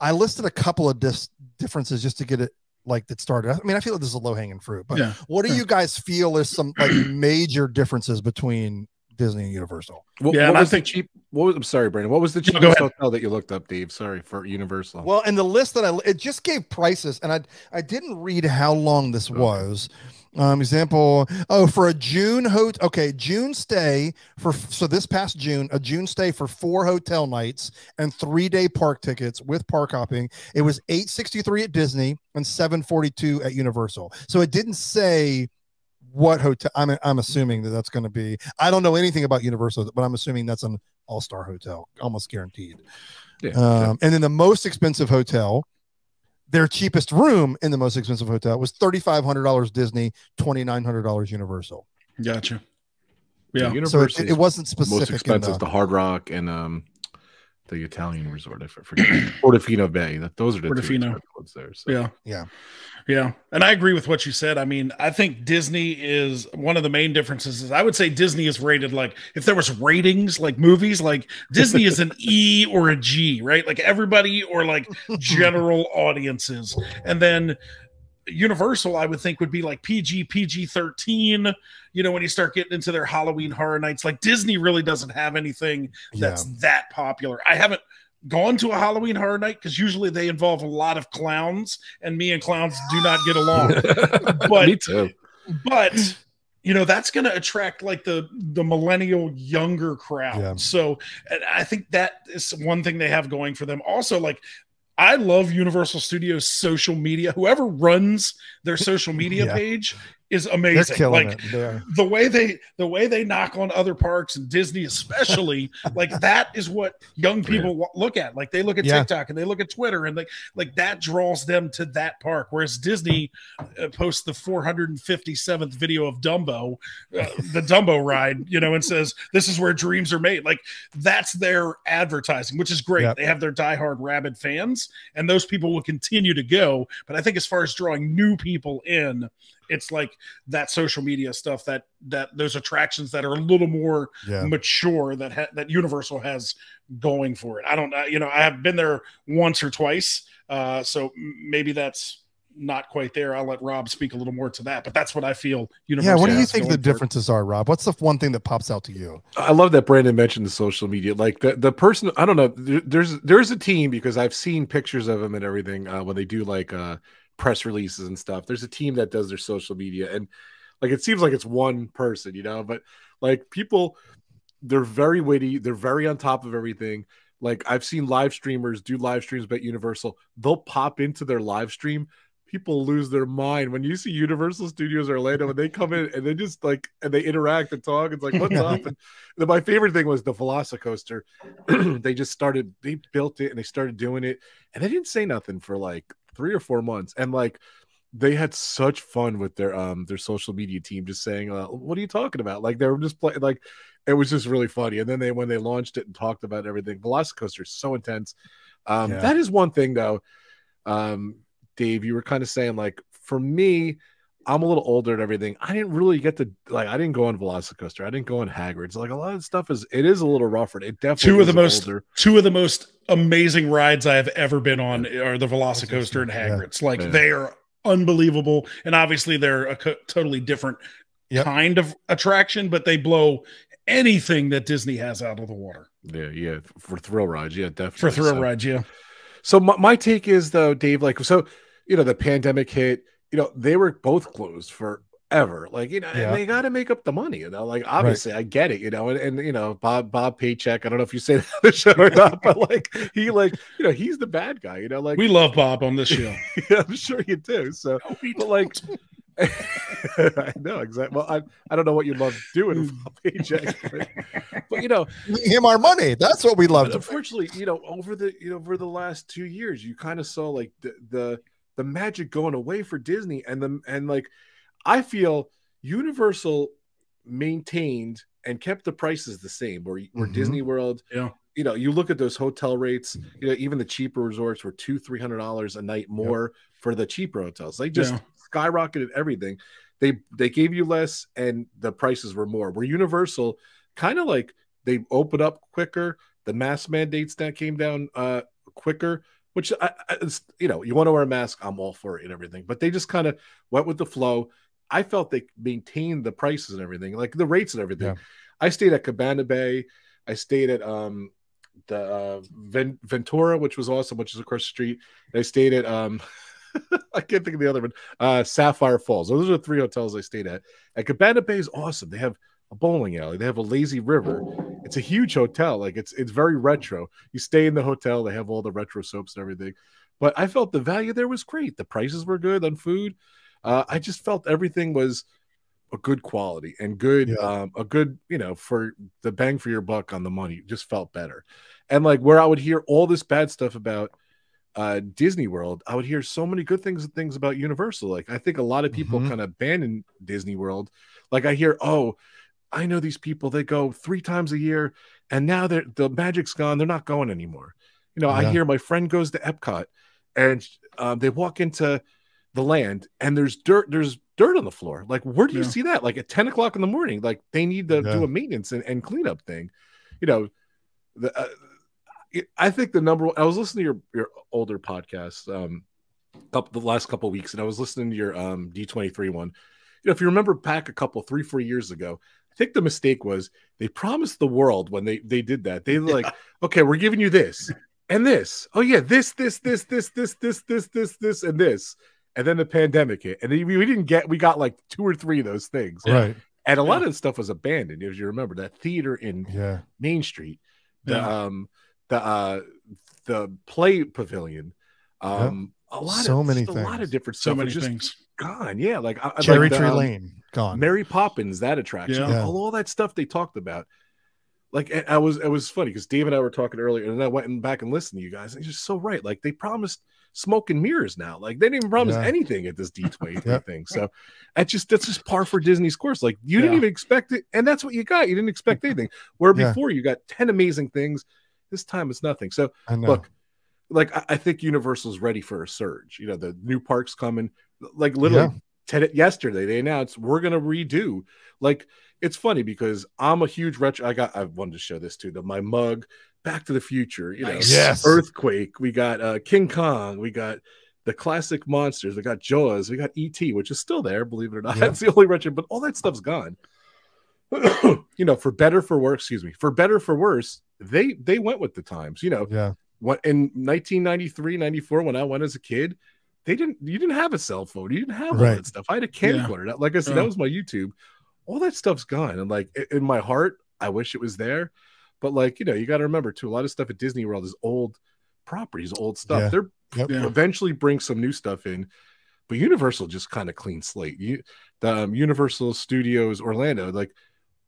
A: I listed a couple of dis- differences just to get it like that started. I mean, I feel like this is a low hanging fruit, but yeah. what do you guys feel is some like major differences between Disney and Universal.
D: What, yeah, what was I think cheap. What was I'm sorry, Brandon. What was the cheapest hotel that you looked up, Dave? Sorry for Universal.
A: Well, in the list that I it just gave prices, and I I didn't read how long this okay. was. Um, example, oh, for a June hotel, okay, June stay for so this past June, a June stay for four hotel nights and three day park tickets with park hopping. It was eight sixty three at Disney and seven forty two at Universal. So it didn't say what hotel I'm I'm assuming that that's going to be. I don't know anything about Universal, but I'm assuming that's an all star hotel, almost guaranteed. Yeah, um, And then the most expensive hotel, their cheapest room in the most expensive hotel was thirty five hundred dollars Disney, twenty nine hundred dollars Universal.
B: Gotcha.
A: Yeah, so it, it, wasn't specific.
D: Most expensive, the, the Hard Rock and um, the Italian resort. I forget Portofino Bay. That those are the Portofino. two ones there.
B: So. Yeah,
A: yeah,
B: yeah. And I agree with what you said. I mean, I think Disney is one of the main differences. Is I would say Disney is rated like if there was ratings like movies, like Disney is an E or a G, right? Like everybody or like general audiences, and then Universal, I would think, would be like PG, PG 13. You know, when you start getting into their Halloween horror nights, like Disney really doesn't have anything that's yeah. that popular. I haven't gone to a Halloween horror night because usually they involve a lot of clowns, and me and clowns do not get along. but,
D: me too.
B: But you know that's going to attract like the the millennial younger crowd yeah. so i think that is one thing they have going for them also like I love Universal Studios social media. Whoever runs their social media yeah. page is amazing. like the way they the way they knock on other parks and Disney especially, like that is what young people look at. Like they look at yeah. TikTok and they look at Twitter and like like that draws them to that park. Whereas Disney uh, posts the 457th video of Dumbo, uh, the Dumbo ride, you know, and says this is where dreams are made. Like that's their advertising, which is great. Yep. They have their diehard rabid fans, and those people will continue to go. But I think as far as drawing new people in, it's like that social media stuff that that those attractions that are a little more yeah. mature that ha- that Universal has going for it. I don't know, you know, I have been there once or twice, uh, so maybe that's not quite there. I'll let Rob speak a little more to that, but that's what I feel.
A: Universal yeah, what do you think the differences are, Rob? What's the one thing that pops out to you?
D: I love that Brandon mentioned the social media. Like the the person, I don't know. There's there's a team because I've seen pictures of them and everything uh, when they do like. uh press releases and stuff. There's a team that does their social media, and like it seems like it's one person, you know, but like people, they're very witty, they're very on top of everything. Like I've seen live streamers do live streams about Universal. They'll pop into their live stream. People lose their mind when you see Universal Studios Orlando and they come in and they just like and they interact and talk. It's like what's up? And, and my favorite thing was the Velocicoaster. they just started, they built it and they started doing it, and they didn't say nothing for like three or four months, and like they had such fun with their um their social media team, just saying, uh, "What are you talking about?" Like they were just playing, like it was just really funny. And then they when they launched it and talked about everything, Velocicoaster is so intense. Um, yeah. That is one thing though. Um, Dave, you were kind of saying like for me, I'm a little older and everything. I didn't really get to like I didn't go on Velocicoaster. I didn't go on Hagrid's. Like a lot of stuff is it is a little rougher. It definitely
B: two of the most older. two of the most amazing rides I have ever been on are the Velocicoaster and Hagrid's. Yeah. Like yeah. they are unbelievable, and obviously they're a co- totally different yep. kind of attraction, but they blow anything that Disney has out of the water.
D: Yeah, yeah, for thrill rides, yeah, definitely
B: for thrill so, rides, yeah.
D: So my, my take is though, Dave, like so, you know, the pandemic hit you know, they were both closed forever. Like, you know, yeah. and they got to make up the money, you know. Like, obviously, right. I get it, you know, and, and, you know, Bob Bob Paycheck. I don't know if you say that on the show or not, but like, he like, you know, he's the bad guy, you know. Like,
B: we love Bob on this show.
D: yeah, I'm sure you do. So, no, but like. I know exactly. Well, I, I don't know what you love doing with paycheck, but, but, you know,
A: him our money. That's what we love.
D: Unfortunately, you know, over the you know over the last two years, you kind of saw like the the the magic going away for Disney and the and like I feel Universal maintained and kept the prices the same where, where mm-hmm. Disney World
B: yeah.
D: you know you look at those hotel rates you know even the cheaper resorts were two three hundred dollars a night more yep. for the cheaper hotels. They just yeah. skyrocketed everything. They they gave you less and the prices were more. Where universal kind of like they opened up quicker. The mask mandates that came down uh quicker which I, I, you know, you want to wear a mask, I'm all for it and everything. But they just kind of went with the flow. I felt they maintained the prices and everything, like the rates and everything. Yeah. I stayed at Cabana Bay. I stayed at um the uh, Ven- Ventura, which was awesome, which is across the street. And I stayed at um I can't think of the other one. Uh Sapphire Falls. Those are the three hotels I stayed at. At Cabana Bay is awesome. They have a bowling alley. They have a lazy river. It's a huge hotel. Like it's it's very retro. You stay in the hotel. They have all the retro soaps and everything. But I felt the value there was great. The prices were good on food. Uh, I just felt everything was a good quality and good, yeah. um, a good, you know, for the bang for your buck on the money. Just felt better. And like where I would hear all this bad stuff about uh, Disney World, I would hear so many good things and things about Universal. Like I think a lot of people mm-hmm. kind of abandon Disney World. Like I hear, oh, I know these people, they go three times a year and now they're the magic's gone. They're not going anymore. You know, yeah. I hear my friend goes to Epcot, and um, they walk into the land, and there's dirt. There's dirt on the floor. Like, where do you yeah. see that? Like at 10 o'clock in the morning, like they need to yeah. do a maintenance and, and cleanup thing. You know, the, uh, I think the number one, I was listening to your, your older podcast, um, couple, the last couple weeks, and I was listening to your um, D23 one. You know, if you remember back a couple, three, four years ago, I think the mistake was they promised the world when they they did that. They were like, okay, we're giving you this and this. Oh yeah, this, this, this, this, this, this, this, this, this, and this. And then the pandemic hit, and we, we didn't get we got like two or three of those things,
A: right?
D: And a lot of the stuff was abandoned, as you remember that theater in
A: yeah.
D: Main Street, the yeah. um the uh the play pavilion, um a lot
A: so
D: of
A: many
D: a lot of different so
B: many things
D: gone, yeah, like
A: Cherry
D: like
A: Tree
D: um,
A: Lane gone,
D: Mary Poppins that attraction, yeah. all, all that stuff they talked about like I was it was funny because Dave and I were talking earlier, and then I went back and listened to you guys. And you're just so right. Like they promised smoke and mirrors now. Like they didn't even promise yeah. anything at this D23 yeah. thing. So that's just that's just par for Disney's course. Like you yeah. didn't even expect it, and that's what you got. You didn't expect anything. Where before you got 10 amazing things, this time it's nothing. So look, like I, I, think Universal's ready for a surge. You know, the new parks coming, like literally ten, yesterday they announced we're gonna redo like it's funny because I'm a huge retro. I got I wanted to show this too. The my mug, Back to the Future, you know,
A: yes.
D: Earthquake. We got uh, King Kong. We got the classic monsters. We got Jaws. We got ET, which is still there, believe it or not. Yeah. That's the only retro, but all that stuff's gone. you know, for better for worse, excuse me, for better for worse, they they went with the times. You know,
A: yeah.
D: What in 1993, 94, when I went as a kid, they didn't. You didn't have a cell phone. You didn't have right. all that stuff. I had a camcorder. Yeah. Like I said, that was my YouTube all that stuff's gone. And like in my heart, I wish it was there. But like, you know, you got to remember too, a lot of stuff at Disney World is old properties, old stuff. Yeah. They're yep. eventually bring some new stuff in. But Universal just kind of clean slate. You the um, Universal Studios Orlando, like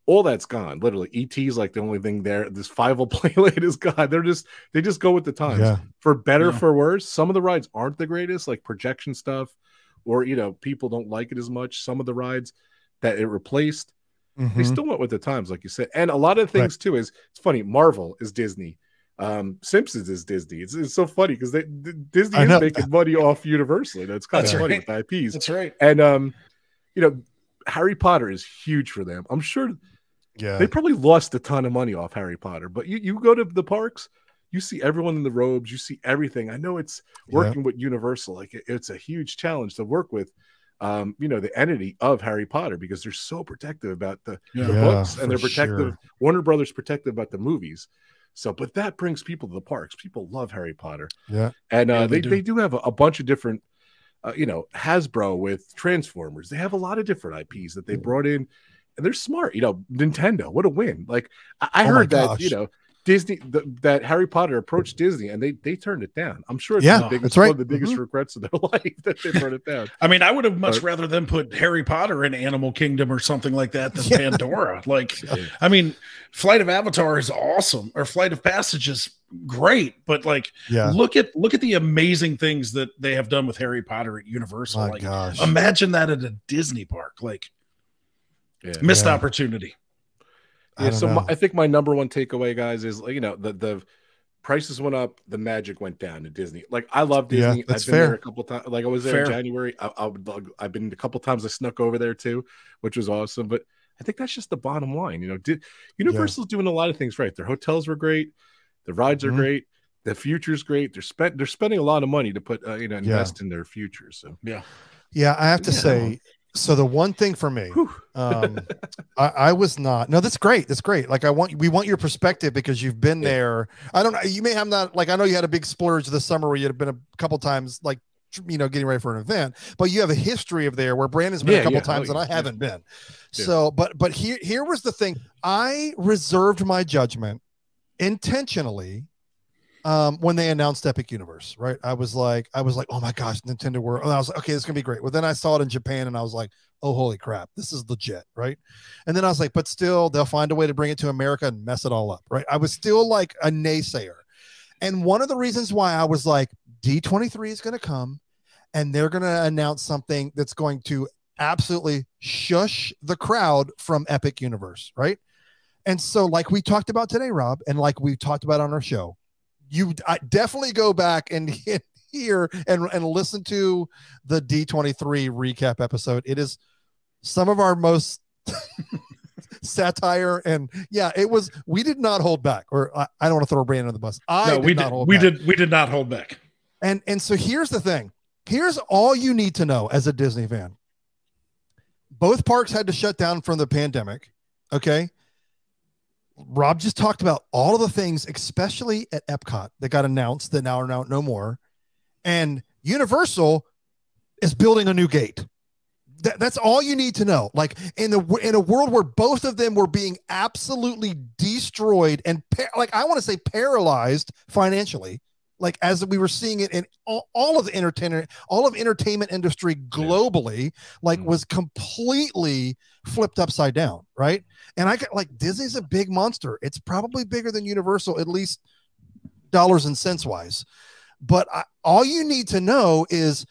D: all that's gone. Literally, ET's like the only thing there. This five will play late is gone. They're just they just go with the times. Yeah. For better, yeah. for worse. Some of the rides aren't the greatest, like projection stuff, or you know, people don't like it as much. Some of the rides that it replaced. Mm-hmm. They still went with the times, like you said. And a lot of things right. too is it's funny. Marvel is Disney. Um, Simpsons is Disney. It's, it's so funny because they Disney is making money off Universal. That's it's kind of funny with IPs.
B: That's right.
D: And um, you know, Harry Potter is huge for them. I'm sure.
A: Yeah,
D: they probably lost a ton of money off Harry Potter. But you you go to the parks, you see everyone in the robes, you see everything. I know it's working yeah. with Universal. Like it, it's a huge challenge to work with um, you know, the entity of Harry Potter because they're so protective about the, yeah, the books and they're protective. Sure. Warner Brothers protective about the movies. So, but that brings people to the parks. People love Harry Potter.
A: Yeah,
D: and uh,
A: yeah,
D: they, they do. they do have a, a bunch of different, uh, you know, Hasbro with Transformers. They have a lot of different IPs that they brought in, and they're smart. You know, Nintendo. What a win! Like I, I oh heard that you know Disney the, that Harry Potter approached Disney and they they turned it down. I'm sure it's
A: yeah,
D: the biggest,
A: that's right.
D: one of the biggest mm-hmm. regrets of their life that they turned it down.
B: I mean, I would have much rather them put Harry Potter in Animal Kingdom or something like that than yeah. Pandora. Like, I mean, Flight of Avatar is awesome, or Flight of Passage is great, but like,
A: yeah.
B: look at look at the amazing things that they have done with Harry Potter at Universal.
A: My
B: like,
A: gosh.
B: imagine that at a Disney park. Like, yeah. missed opportunity.
D: Yeah, so my, I think my number one takeaway, guys, is you know the the prices went up, the magic went down at Disney. Like I love Disney.
A: Yeah, that's
D: I've been
A: fair.
D: there a couple times. Like I was there fair. in January. I, I would, I've been a couple times. I snuck over there too, which was awesome. But I think that's just the bottom line. You know, did Universal's yeah. doing a lot of things right. Their hotels were great. The rides are mm-hmm. great. The future's great. They're spent. They're spending a lot of money to put uh, you know invest yeah. in their future. So
B: yeah,
A: yeah. I have to say, so the one thing for me um I, I, was not no that's great that's great. Like i want we want your perspective because you've been there. I don't know you may have not like i know you had a big splurge this summer where you had been a couple times like you know getting ready for an event but you have a history of there where brandon's been yeah, a couple yeah. times oh, and i haven't been. So but but here here was the thing. I reserved my judgment intentionally um, when they announced Epic Universe, right? I was like, I was like, oh my gosh, Nintendo World. And I was like, okay, it's gonna be great. Well, then I saw it in Japan and I was like, oh holy crap, this is legit, right? And then I was like, but still, they'll find a way to bring it to America and mess it all up, right? I was still like a naysayer. And one of the reasons why I was like, D23 is gonna come and they're gonna announce something that's going to absolutely shush the crowd from Epic Universe, right? And so, like we talked about today, Rob, and like we talked about on our show, you I definitely go back and hear and, and listen to the D23 recap episode. It is some of our most satire and yeah, it was. We did not hold back, or I, I don't want to throw Brandon on the bus. I
B: no,
A: did
B: we did. we did. We did not hold back.
A: And and so here's the thing. Here's all you need to know as a Disney fan. Both parks had to shut down from the pandemic. Okay. Rob just talked about all of the things, especially at Epcot, that got announced that now are now no more. And Universal is building a new gate. That, that's all you need to know. Like in the in a world where both of them were being absolutely destroyed and like I want to say paralyzed financially, like as we were seeing it in all, all of the entertainment, all of entertainment industry globally, like mm-hmm. was completely flipped upside down, right? And I got like Disney's a big monster. It's probably bigger than Universal, at least dollars and cents wise. But I, all you need to know is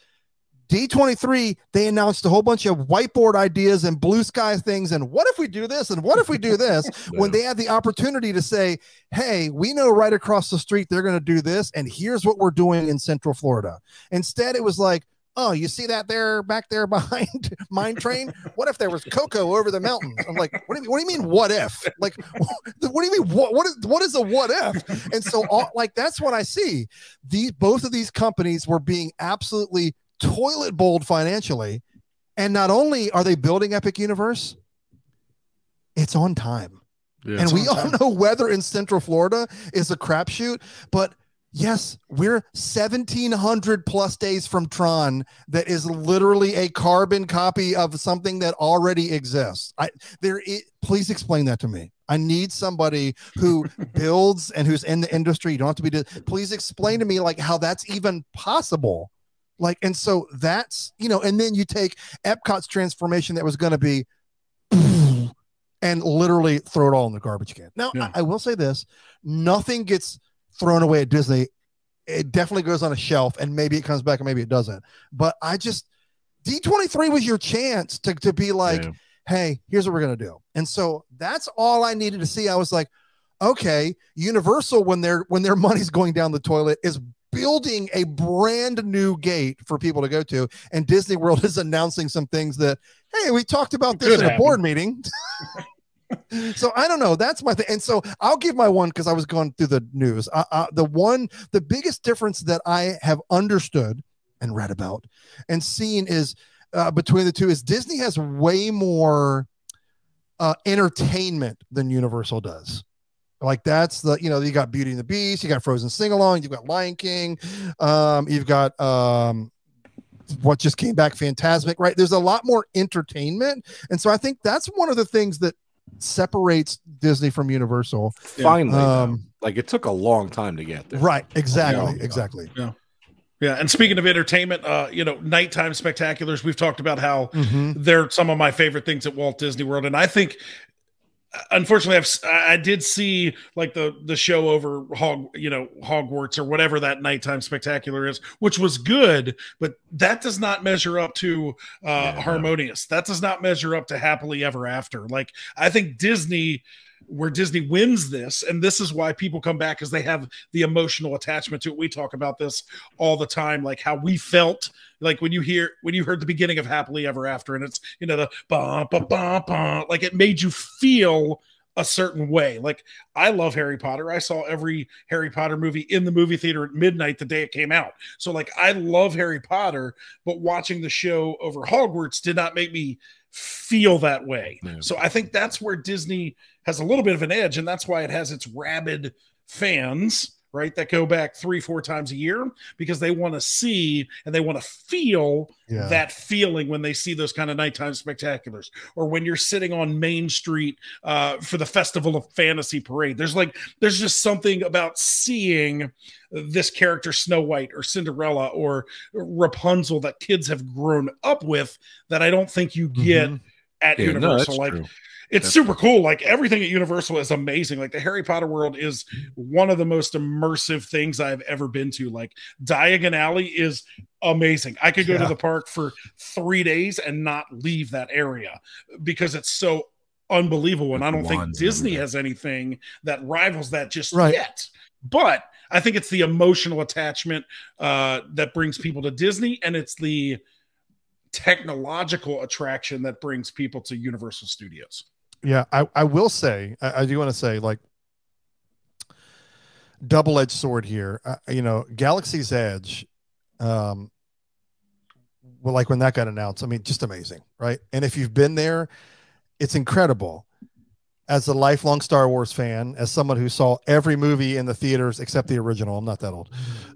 A: D23, they announced a whole bunch of whiteboard ideas and blue sky things. And what if we do this? And what if we do this? when they had the opportunity to say, hey, we know right across the street they're going to do this. And here's what we're doing in Central Florida. Instead, it was like, oh, you see that there back there behind Mine Train? What if there was Coco over the mountains? I'm like, what do you, what do you mean, what if? Like, what do you mean, what, what is what is a what if? And so, all, like, that's what I see. These both of these companies were being absolutely toilet bowled financially. And not only are they building Epic Universe, it's on time. Yeah, and we all know weather in Central Florida is a crapshoot, but yes, we're 1700 plus days from Tron that is literally a carbon copy of something that already exists. I there it, please explain that to me. I need somebody who builds and who's in the industry. You don't have to be please explain to me like how that's even possible. Like, and so that's, you know, and then you take Epcot's transformation that was going to be and literally throw it all in the garbage can. Now, yeah. I, I, will say this nothing gets thrown away at Disney. It definitely goes on a shelf and maybe it comes back and maybe it doesn't. But I just, D23 was your chance to, to be like, yeah. hey, here's what we're going to do. And so that's all I needed to see. I was like, okay, Universal, when their when their money's going down the toilet, is building a brand new gate for people to go to. And Disney World is announcing some things that, hey, we talked about this in a board meeting. so I don't know. That's my thing. And so I'll give my one because I was going through the news. Uh, uh, the one, the biggest difference that I have understood and read about and seen is uh, between the two is Disney has way more uh, entertainment than Universal does. Like that's the you know you got Beauty and the Beast, you got Frozen sing along, you've got Lion King, um, you've got um, what just came back, Fantasmic, right? There's a lot more entertainment, and so I think that's one of the things that separates Disney from Universal.
D: Finally, um, like it took a long time to get there.
A: Right? Exactly. Yeah. Exactly.
B: Yeah. Yeah, and speaking of entertainment, uh, you know, nighttime spectaculars. We've talked about how mm-hmm. they're some of my favorite things at Walt Disney World, and I think unfortunately I've, i did see like the the show over hog you know hogwarts or whatever that nighttime spectacular is which was good but that does not measure up to uh yeah, harmonious no. that does not measure up to happily ever after like i think disney where Disney wins this, and this is why people come back because they have the emotional attachment to it. We talk about this all the time, like how we felt like when you hear when you heard the beginning of Happily Ever After, and it's you know the ba ba ba ba, like it made you feel a certain way. Like I love Harry Potter. I saw every Harry Potter movie in the movie theater at midnight the day it came out. So like I love Harry Potter, but watching the show over Hogwarts did not make me feel that way. Yeah. So I think that's where Disney has a little bit of an edge, and that's why it has its rabid fans, right? That go back three, four times a year because they want to see and they want to feel yeah. that feeling when they see those kind of nighttime spectaculars, or when you're sitting on Main Street uh, for the Festival of Fantasy Parade. There's like, there's just something about seeing this character Snow White or Cinderella or Rapunzel that kids have grown up with that I don't think you get mm-hmm. at yeah, Universal. No, like true. It's that's super cool. Like everything at Universal is amazing. Like the Harry Potter world is one of the most immersive things I've ever been to. Like Diagon Alley is amazing. I could go yeah. to the park for three days and not leave that area because it's so unbelievable. And I don't think Disney has anything that rivals that just right. yet. But I think it's the emotional attachment uh, that brings people to Disney, and it's the technological attraction that brings people to Universal Studios.
A: Yeah, I, I will say, I, I do want to say, like, double edged sword here. Uh, you know, Galaxy's Edge, um, well, like when that got announced, I mean, just amazing, right? And if you've been there, it's incredible. As a lifelong Star Wars fan, as someone who saw every movie in the theaters except the original, I'm not that old.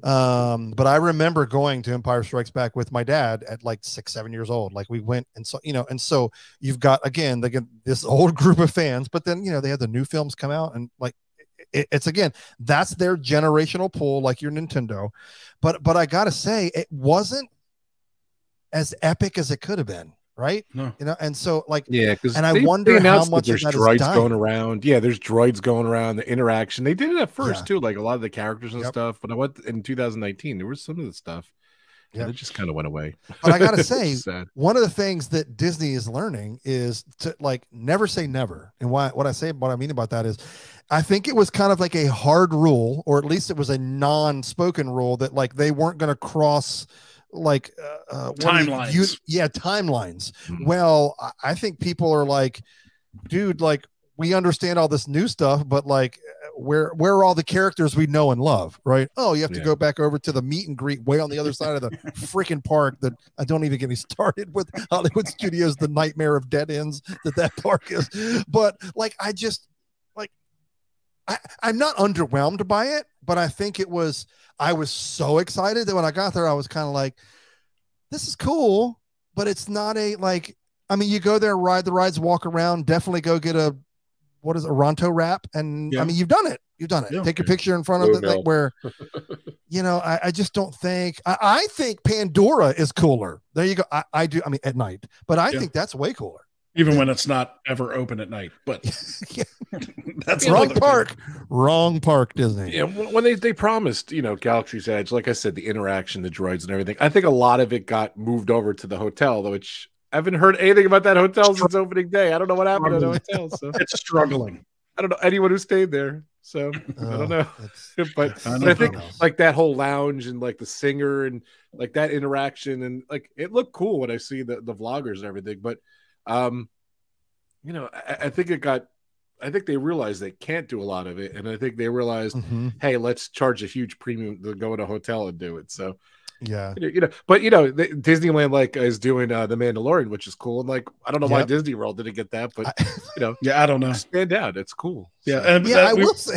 A: Um, but I remember going to Empire Strikes Back with my dad at like six, seven years old. Like we went and so, you know, and so you've got again the, this old group of fans, but then you know they had the new films come out and like it, it's again that's their generational pull, like your Nintendo. But but I gotta say, it wasn't as epic as it could have been right? No. You know, and so like
D: yeah, because
A: and I wonder how much
D: there's droids going around. Yeah, there's droids going around. The interaction they did it at first yeah. too, like a lot of the characters and yep. stuff. But I went in 2019, there was some of the stuff. Yeah, it just kind of went away.
A: But I gotta say, one of the things that Disney is learning is to like never say never. And why what I say what I mean about that is I think it was kind of like a hard rule, or at least it was a non-spoken rule that like they weren't gonna cross like uh, uh
B: timelines.
A: You, yeah, timelines. Mm-hmm. Well, I think people are like, dude, like we understand all this new stuff, but like where where are all the characters we know and love, right? Oh, you have to yeah. go back over to the meet and greet way on the other side of the freaking park that I don't even get me started with Hollywood Studios, the nightmare of dead ends that that park is. But like I just like I, I'm not underwhelmed by it, but I think it was I was so excited that when I got there, I was kind of like, this is cool, but it's not a like, I mean, you go there, ride the rides, walk around, definitely go get a, what is a Ronto wrap. And yeah. I mean, you've done it. You've done it. Yeah. Take a picture in front of oh, it, like where, you know, I, I just don't think, I, I, think Pandora is cooler. There you go. I, I do. I mean, at night, but I yeah. think that's way cooler
B: even when it's not ever open at night. But
A: that's wrong park, thing. wrong park, Disney.
D: Yeah, when they they promised, you know, Galaxy's Edge, like I said, the interaction, the droids, and everything. I think a lot of it got moved over to the hotel, which I haven't heard anything about that hotel since opening day. I don't know what happened to the hotel. So
B: it's struggling.
D: I don't know anyone who stayed there. So oh, I don't know. but, I, but I think like that whole lounge and like the singer and like that interaction and like it looked cool when I see the, the vloggers and everything. But um, you know, I, I, think it got. I think they realized they can't do a lot of it, and I think they realized, mm-hmm. hey, let's charge a huge premium to go in a hotel and do it. So,
A: yeah,
D: you know, but you know, the, Disneyland like is doing uh, the Mandalorian, which is cool, and like I don't know yep. why Disney World didn't get that, but I, you know,
B: yeah, I don't know,
D: stand out, it's cool.
B: Yeah,
A: so. and yeah, that, I we, will say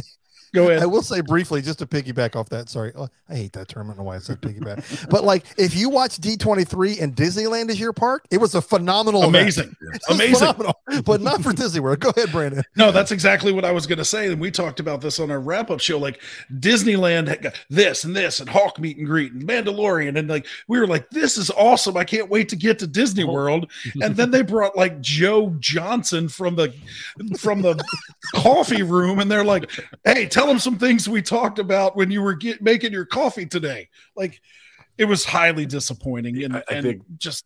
A: Go ahead. I will say briefly, just to piggyback off that. Sorry, oh, I hate that term. I don't know why I said piggyback. but like, if you watch D23 and Disneyland is your park, it was a phenomenal,
B: amazing, amazing,
A: phenomenal, but not for Disney World. Go ahead, Brandon.
B: No, that's exactly what I was going to say. And we talked about this on our wrap up show. Like, Disneyland had this and this and Hawk meet and greet and Mandalorian, and like we were like, this is awesome. I can't wait to get to Disney oh. World. and then they brought like Joe Johnson from the from the coffee room, and they're like, hey. Tell tell them some things we talked about when you were get, making your coffee today. Like it was highly disappointing and, I, I and think, just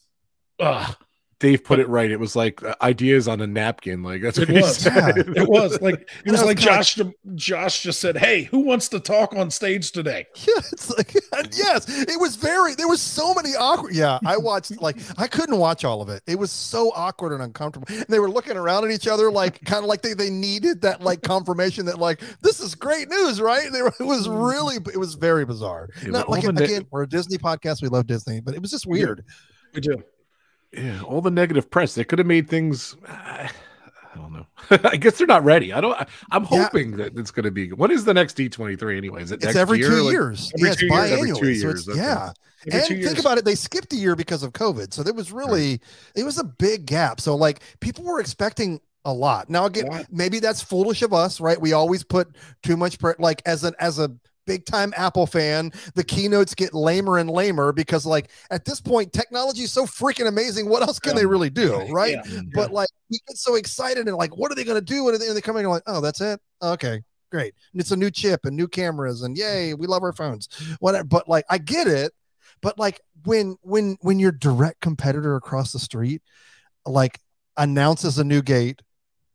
B: uh
D: Dave put it right. It was like uh, ideas on a napkin. Like that's
B: what
D: it
B: was. Yeah, it was like it was like Josh. Josh just said, "Hey, who wants to talk on stage today?"
A: Yeah, it's like yes, it was very. There was so many awkward. Yeah, I watched like I couldn't watch all of it. It was so awkward and uncomfortable. And they were looking around at each other like kind of like they they needed that like confirmation that like this is great news, right? They were, it was really it was very bizarre. Yeah, Not like again, we're a Disney podcast. We love Disney, but it was just weird.
B: We do
D: yeah, all the negative press. They could have made things. I don't know. I guess they're not ready. I don't. I, am hoping yeah. that it's going to be. What is the next D23 anyway? Is it
A: it's every
D: year?
A: two like, years? Every yeah, two years. Every two years. So. Yeah. Every and think about it, they skipped a year because of COVID. So there was really right. it was a big gap. So like people were expecting a lot. Now again, maybe that's foolish of us, right? We always put too much pre- like as an as a big time Apple fan, the keynotes get lamer and lamer because, like, at this point, technology is so freaking amazing. What else can yeah. they really do, right? Yeah. Mm-hmm. But like, we get so excited and like, what are they going to do? And they come in and like, oh, that's it. Okay, great. And it's a new chip and new cameras and yay, we love our phones. Whatever. But like, I get it. But like, when when when your direct competitor across the street, like, announces a new gate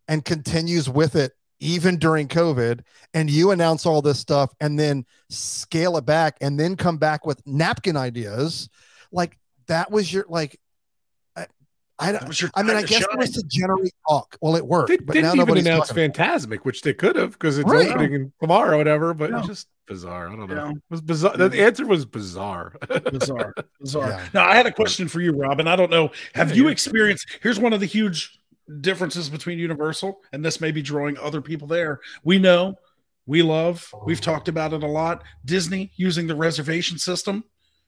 A: and continues with it even during COVID, and you announce all this stuff and then scale it back and then come back with napkin ideas, like that was your like. I, don't. I mean, I guess shine. it was to generate talk. Well, it worked.
D: They but didn't now even announce Fantasmic, which they could have because it's right. opening tomorrow or whatever. But it's just bizarre. I don't know. Yeah. It was bizarre. The answer was bizarre.
B: bizarre. Bizarre. Yeah. Now, I had a question for you, Robin. I don't know. Have you experienced? Here's one of the huge differences between Universal, and this may be drawing other people there. We know, we love, we've talked about it a lot. Disney using the reservation system.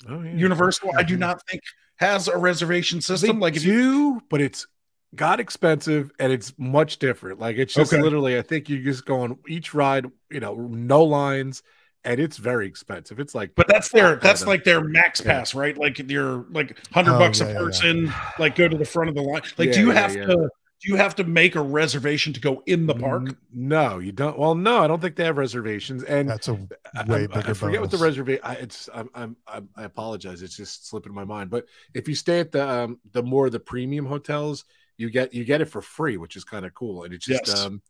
B: Oh, yeah. Universal, I do mm-hmm. not think has a reservation system.
D: They
B: like
D: if do, you, but it's got expensive and it's much different. Like it's just okay. literally, I think you just go on each ride, you know, no lines and it's very expensive. It's like,
B: but that's their that's like their max pass, yeah. right? Like your like hundred oh, bucks yeah, a person, yeah, like go to the front of the line. Like, do you have to do you have to make a reservation to go in the park?
D: No, you don't. Well, no, I don't think they have reservations. And
A: that's a
D: way I, I forget bonus. what the reservation. It's I'm, I'm, I'm i apologize. It's just slipping my mind. But if you stay at the um, the more the premium hotels, you get you get it for free, which is kind of cool. And it's just yes. um,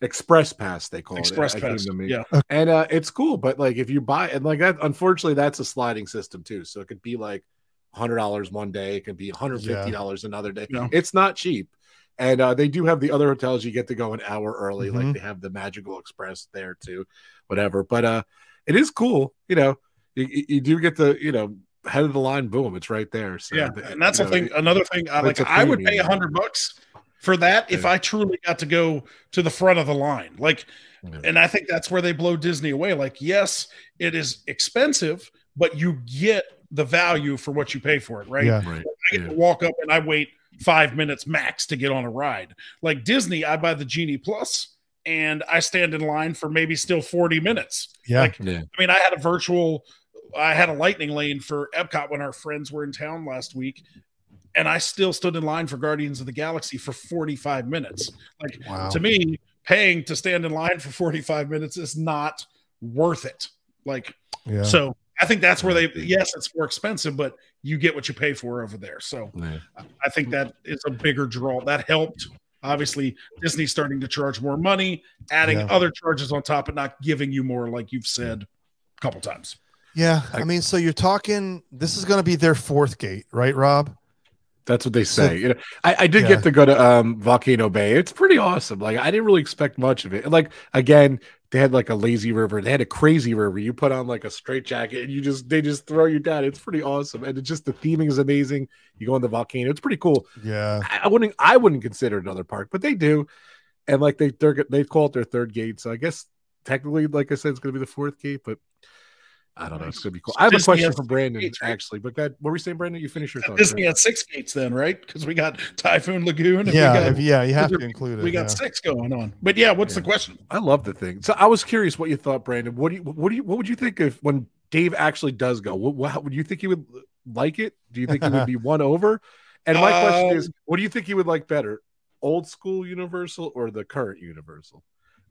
D: express pass they call
B: express
D: it.
B: Express pass. Yeah,
D: and uh, it's cool. But like if you buy and like that, unfortunately, that's a sliding system too. So it could be like hundred dollars one day, it could be hundred fifty dollars yeah. another day. Yeah. It's not cheap. And uh, they do have the other hotels you get to go an hour early, mm-hmm. like they have the Magical Express there too, whatever. But uh, it is cool, you know. You, you do get the you know head of the line, boom, it's right there. So
B: yeah, and that's the thing. Another thing, I like I would pay a hundred bucks for that if I truly got to go to the front of the line. Like, yeah. and I think that's where they blow Disney away. Like, yes, it is expensive, but you get the value for what you pay for it, right?
A: Yeah. Right.
B: I get yeah. to walk up and I wait five minutes max to get on a ride. Like Disney, I buy the Genie Plus and I stand in line for maybe still 40 minutes.
A: Yeah.
B: Like,
A: yeah.
B: I mean, I had a virtual, I had a lightning lane for Epcot when our friends were in town last week. And I still stood in line for Guardians of the Galaxy for 45 minutes. Like, wow. to me, paying to stand in line for 45 minutes is not worth it. Like, yeah. so I think that's where they, yes, it's more expensive, but you get what you pay for over there. So yeah. I think that is a bigger draw. That helped. Obviously, Disney starting to charge more money, adding yeah. other charges on top, and not giving you more, like you've said a couple times.
A: Yeah, I mean, so you're talking. This is going to be their fourth gate, right, Rob?
D: That's what they say. So, you know, I, I did yeah. get to go to um, Volcano Bay. It's pretty awesome. Like I didn't really expect much of it. Like again, they had like a lazy river. They had a crazy river. You put on like a straight jacket and you just they just throw you down. It's pretty awesome. And it's just the theming is amazing. You go on the volcano. It's pretty cool.
A: Yeah.
D: I, I wouldn't I wouldn't consider another park, but they do. And like they they're they call it their third gate. So I guess technically, like I said, it's gonna be the fourth gate, but I don't know. It's gonna be cool. So I have Disney a question for Brandon gates, right? actually, but that what were you saying, Brandon? You finish your thought.
B: Disney right? had six gates then, right? Because we got Typhoon Lagoon.
A: yeah,
B: got,
A: yeah, you have to include it.
B: We got
A: yeah.
B: six going on. But yeah, what's yeah. the question?
D: I love the thing. So I was curious what you thought, Brandon. What do you what do you what would you think if when Dave actually does go? What, what would you think he would like it? Do you think he would be won over? And my um, question is, what do you think he would like better, old school Universal or the current Universal?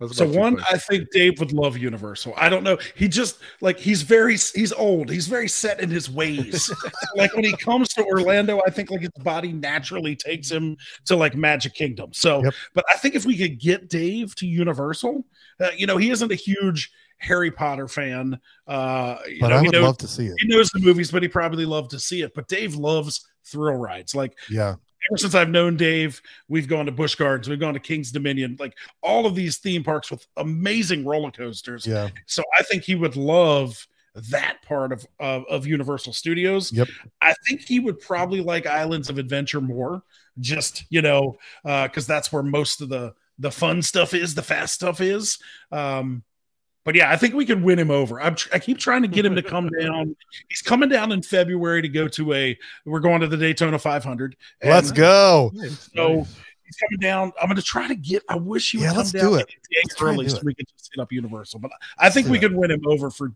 B: So one, I think Dave would love Universal. I don't know. He just like he's very he's old. He's very set in his ways. like when he comes to Orlando, I think like his body naturally takes him to like Magic Kingdom. So, yep. but I think if we could get Dave to Universal, uh, you know, he isn't a huge Harry Potter fan. Uh,
A: but
B: know,
A: I would
B: knows,
A: love to see it.
B: He knows the movies, but he probably loved to see it. But Dave loves thrill rides. Like,
A: yeah,
B: ever since I've known Dave, we've gone to Busch Gardens, we've gone to King's Dominion, like all of these theme parks with amazing roller coasters.
A: Yeah.
B: So I think he would love that part of, of, of Universal Studios.
A: Yep.
B: I think he would probably like Islands of Adventure more, just you know, because uh, that's where most of the the fun stuff is, the fast stuff is. Um, but yeah, I think we can win him over. I'm tr- i keep trying to get him to come down. He's coming down in February to go to a. We're going to the Daytona 500.
A: Let's go.
B: So he's coming down. I'm going to try to get. I wish he would
A: yeah,
B: come
A: let's
B: down
A: do it.
B: early so we could just hit up Universal. But I think we could win him over for.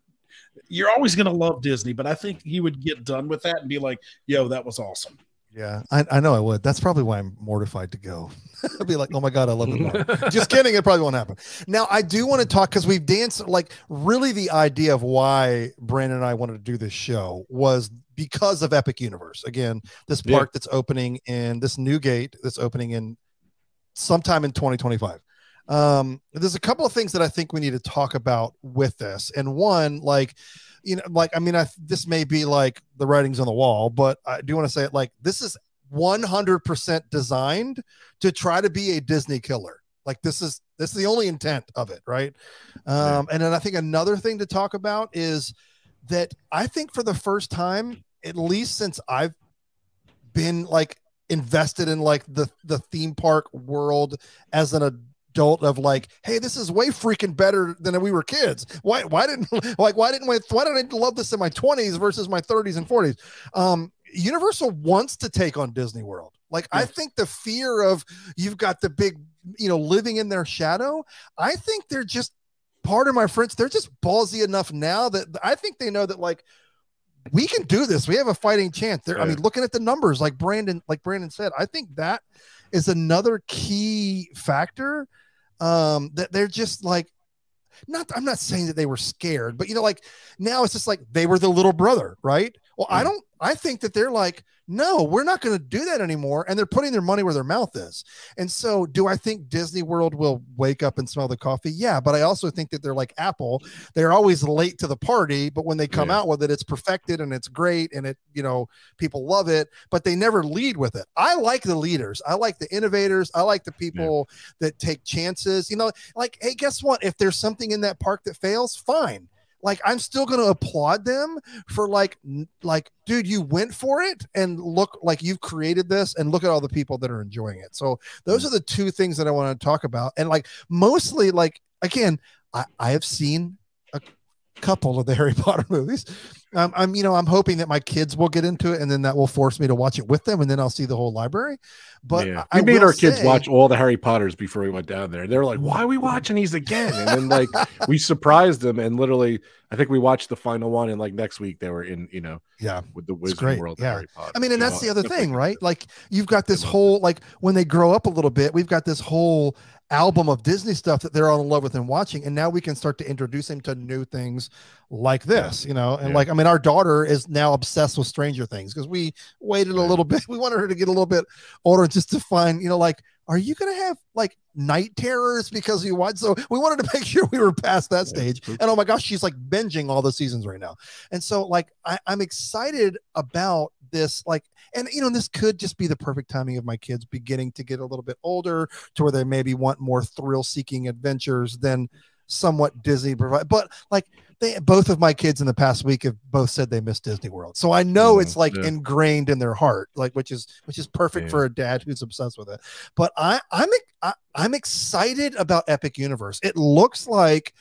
B: You're always going to love Disney, but I think he would get done with that and be like, "Yo, that was awesome."
A: Yeah, I, I know I would. That's probably why I'm mortified to go. I'd be like, oh my God, I love it. Just kidding. It probably won't happen. Now, I do want to talk because we've danced, like, really the idea of why Brandon and I wanted to do this show was because of Epic Universe. Again, this park yeah. that's opening in this new gate that's opening in sometime in 2025. Um, there's a couple of things that I think we need to talk about with this, and one, like, you know, like I mean, I this may be like the writings on the wall, but I do want to say it like this is 100% designed to try to be a Disney killer. Like this is this is the only intent of it, right? Um, and then I think another thing to talk about is that I think for the first time, at least since I've been like invested in like the the theme park world as an adult of like, hey, this is way freaking better than we were kids. Why why didn't like why didn't why didn't I love this in my 20s versus my 30s and 40s? Um, Universal wants to take on Disney World. Like yes. I think the fear of you've got the big, you know, living in their shadow. I think they're just part of my friends. They're just ballsy enough now that I think they know that like we can do this. We have a fighting chance. There, I mean, looking at the numbers, like Brandon, like Brandon said, I think that is another key factor. Um, that they're just like not I'm not saying that they were scared, but you know, like now it's just like they were the little brother, right? Well, I mm. don't I think that they're like, no, we're not going to do that anymore. And they're putting their money where their mouth is. And so, do I think Disney World will wake up and smell the coffee? Yeah. But I also think that they're like Apple. They're always late to the party, but when they come yeah. out with it, it's perfected and it's great and it, you know, people love it, but they never lead with it. I like the leaders. I like the innovators. I like the people yeah. that take chances. You know, like, hey, guess what? If there's something in that park that fails, fine like i'm still going to applaud them for like like dude you went for it and look like you've created this and look at all the people that are enjoying it so those mm. are the two things that i want to talk about and like mostly like again i i have seen couple of the harry potter movies um, I'm, you know, I'm hoping that my kids will get into it, and then that will force me to watch it with them, and then I'll see the whole library. But
D: yeah. we made our say, kids watch all the Harry Potters before we went down there. They're like, "Why are we watching these again?" And then like we surprised them, and literally, I think we watched the final one, and like next week they were in, you know,
A: yeah,
D: with the Wizard World.
A: Yeah, I mean, and that's the other thing, right? Like you've got this whole like when they grow up a little bit, we've got this whole album of Disney stuff that they're all in love with and watching. And now we can start to introduce them to new things like this, yeah. you know. And yeah. like, I mean, our daughter is now obsessed with Stranger Things because we waited a little bit. We wanted her to get a little bit older just to find, you know, like, are you going to have like night terrors because you watch? So we wanted to make sure we were past that stage. And oh my gosh, she's like binging all the seasons right now. And so, like, I, I'm excited about this like and you know this could just be the perfect timing of my kids beginning to get a little bit older to where they maybe want more thrill seeking adventures than somewhat disney provide but like they both of my kids in the past week have both said they miss disney world so i know mm, it's like yeah. ingrained in their heart like which is which is perfect yeah. for a dad who's obsessed with it but i i'm I, i'm excited about epic universe it looks like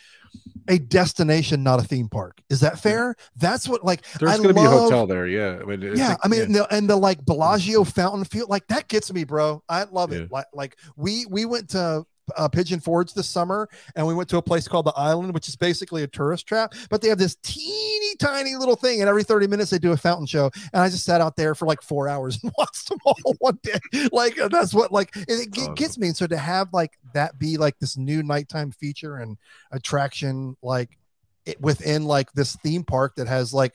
A: a destination, not a theme park. Is that fair? That's what like
D: there's going to be a hotel there. Yeah,
A: I mean, yeah. Like, I mean, yeah. And, the, and, the, like Bellagio fountain field, like that gets me, bro. I love it. Like, like we we went to uh, Pigeon Forge this summer, and we went to a place called the Island, which is basically a tourist trap. But they have this teeny tiny little thing, and every 30 minutes they do a fountain show. And I just sat out there for like four hours and watched them all one day. Like that's what like it, it awesome. gets me. And so to have like that be like this new nighttime feature and attraction, like it, within like this theme park that has like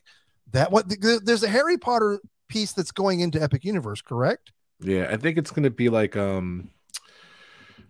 A: that. What there's a Harry Potter piece that's going into Epic Universe, correct?
D: Yeah, I think it's going to be like um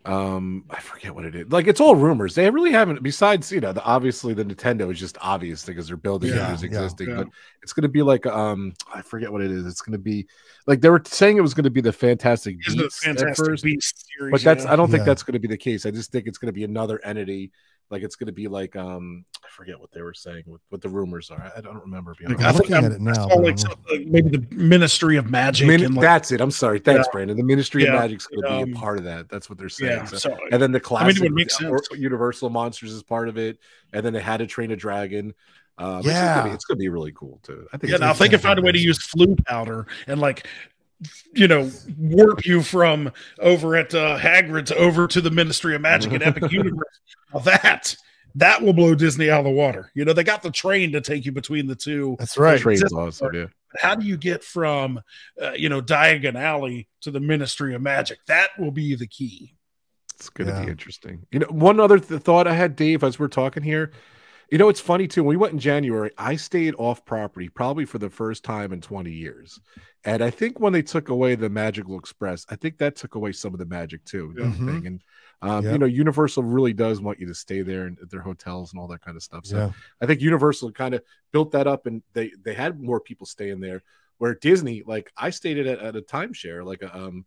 D: um i forget what it is. Like it's all rumors. They really haven't besides you know the obviously the nintendo is just obvious because they're building yeah, it as existing yeah, yeah. but it's going to be like um i forget what it is. It's going to be like they were saying it was going to be the fantastic beasts
B: fantastic at first Beast
D: series, but that's i don't think that's going to be the case. I just think it's going to be another entity like it's going to be like um I forget what they were saying what, what the rumors are. I don't remember.
A: Like, I'm looking I'm, at it now.
B: Like maybe the Ministry of Magic. Min-
D: like, that's it. I'm sorry. Thanks, yeah. Brandon. The Ministry yeah. of Magic's going to um, be a um, part of that. That's what they're saying. Yeah, so, so, and then the classic I mean, Universal Monsters is part of it, and then they had to train a dragon. Um, yeah, it's gonna, be, really cool too.
B: I think. Yeah, now if they can find a way to use Floo powder and like you know, warp you from over at uh, Hagrid's over to the Ministry of Magic and Epic Universe. Now that that will blow Disney out of the water. You know, they got the train to take you between the two.
A: That's right.
D: Train's awesome, yeah.
B: How do you get from, uh, you know, Diagon Alley to the Ministry of Magic? That will be the key.
D: It's going to yeah. be interesting. You know, one other th- thought I had, Dave, as we're talking here, You know, it's funny too. When we went in January, I stayed off property probably for the first time in 20 years. And I think when they took away the Magical Express, I think that took away some of the magic too. Mm-hmm. And um, yep. you know, Universal really does want you to stay there and their hotels and all that kind of stuff. So yeah. I think Universal kind of built that up, and they they had more people staying there. Where Disney, like I stayed at, at a timeshare, like a um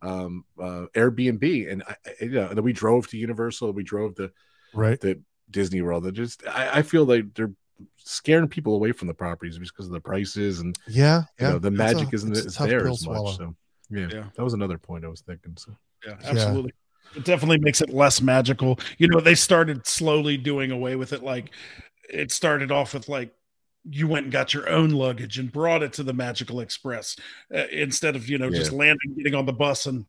D: um uh, Airbnb, and I, you know, and then we drove to Universal, we drove to
A: right
D: the Disney World. They're just I, I feel like they're scaring people away from the properties because of the prices and
A: yeah, yeah.
D: Know, the magic a, isn't is there as much. So yeah, yeah, that was another point I was thinking. So
B: yeah, absolutely. Yeah. It definitely makes it less magical. You know, they started slowly doing away with it. Like it started off with like you went and got your own luggage and brought it to the Magical Express uh, instead of you know yeah. just landing, getting on the bus and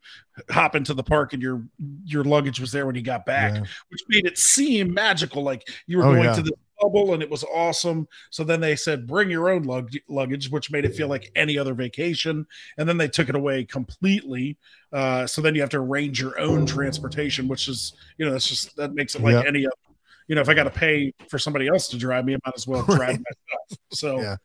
B: hopping to the park, and your your luggage was there when you got back, yeah. which made it seem magical, like you were oh, going yeah. to the bubble and it was awesome. So then they said bring your own lug- luggage, which made it feel like any other vacation, and then they took it away completely. Uh, so then you have to arrange your own transportation, which is you know that's just that makes it like any other you know, if I got to pay for somebody else to drive me, I might as well drive right. myself. So, yeah.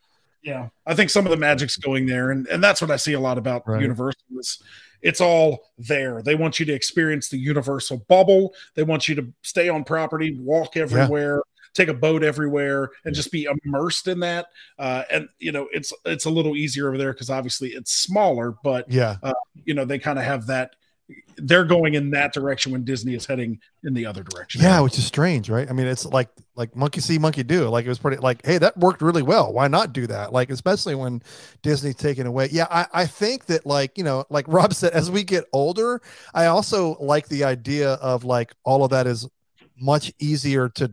B: yeah, I think some of the magic's going there, and and that's what I see a lot about right. Universal is it's all there. They want you to experience the Universal bubble. They want you to stay on property, walk everywhere. Yeah. Take a boat everywhere and just be immersed in that, uh, and you know it's it's a little easier over there because obviously it's smaller, but
A: yeah,
B: uh, you know they kind of have that they're going in that direction when Disney is heading in the other direction.
A: Yeah, which is strange, right? I mean, it's like like monkey see, monkey do. Like it was pretty like, hey, that worked really well. Why not do that? Like, especially when Disney's taken away. Yeah, I, I think that like, you know, like Rob said, as we get older, I also like the idea of like all of that is much easier to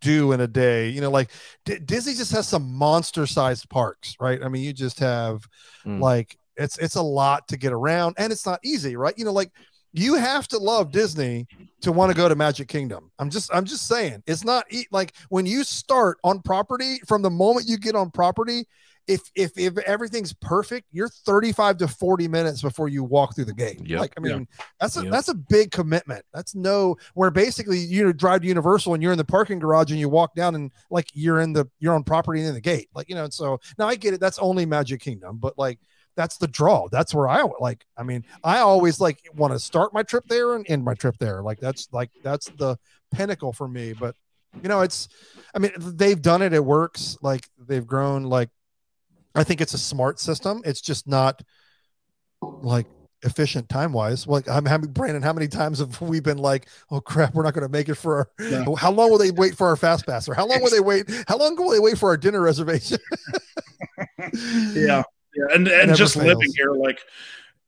A: do in a day. You know, like D- Disney just has some monster sized parks, right? I mean, you just have mm. like it's it's a lot to get around and it's not easy, right? You know, like you have to love Disney to want to go to Magic Kingdom. I'm just I'm just saying it's not like when you start on property from the moment you get on property. If if if everything's perfect, you're 35 to 40 minutes before you walk through the gate. Yep. Like I mean, yep. that's a yep. that's a big commitment. That's no where basically you drive to Universal and you're in the parking garage and you walk down and like you're in the you're on property and in the gate. Like you know, and so now I get it. That's only Magic Kingdom, but like that's the draw. That's where I like. I mean, I always like want to start my trip there and end my trip there. Like that's like that's the pinnacle for me. But you know, it's. I mean, they've done it. It works. Like they've grown. Like I think it's a smart system. It's just not like efficient time wise. Like I'm having Brandon, how many times have we been like, oh crap, we're not going to make it for our, yeah. how long will they wait for our fast pass or how long will they wait? How long will they wait for our dinner reservation?
B: yeah. Yeah, and and just fails. living here, like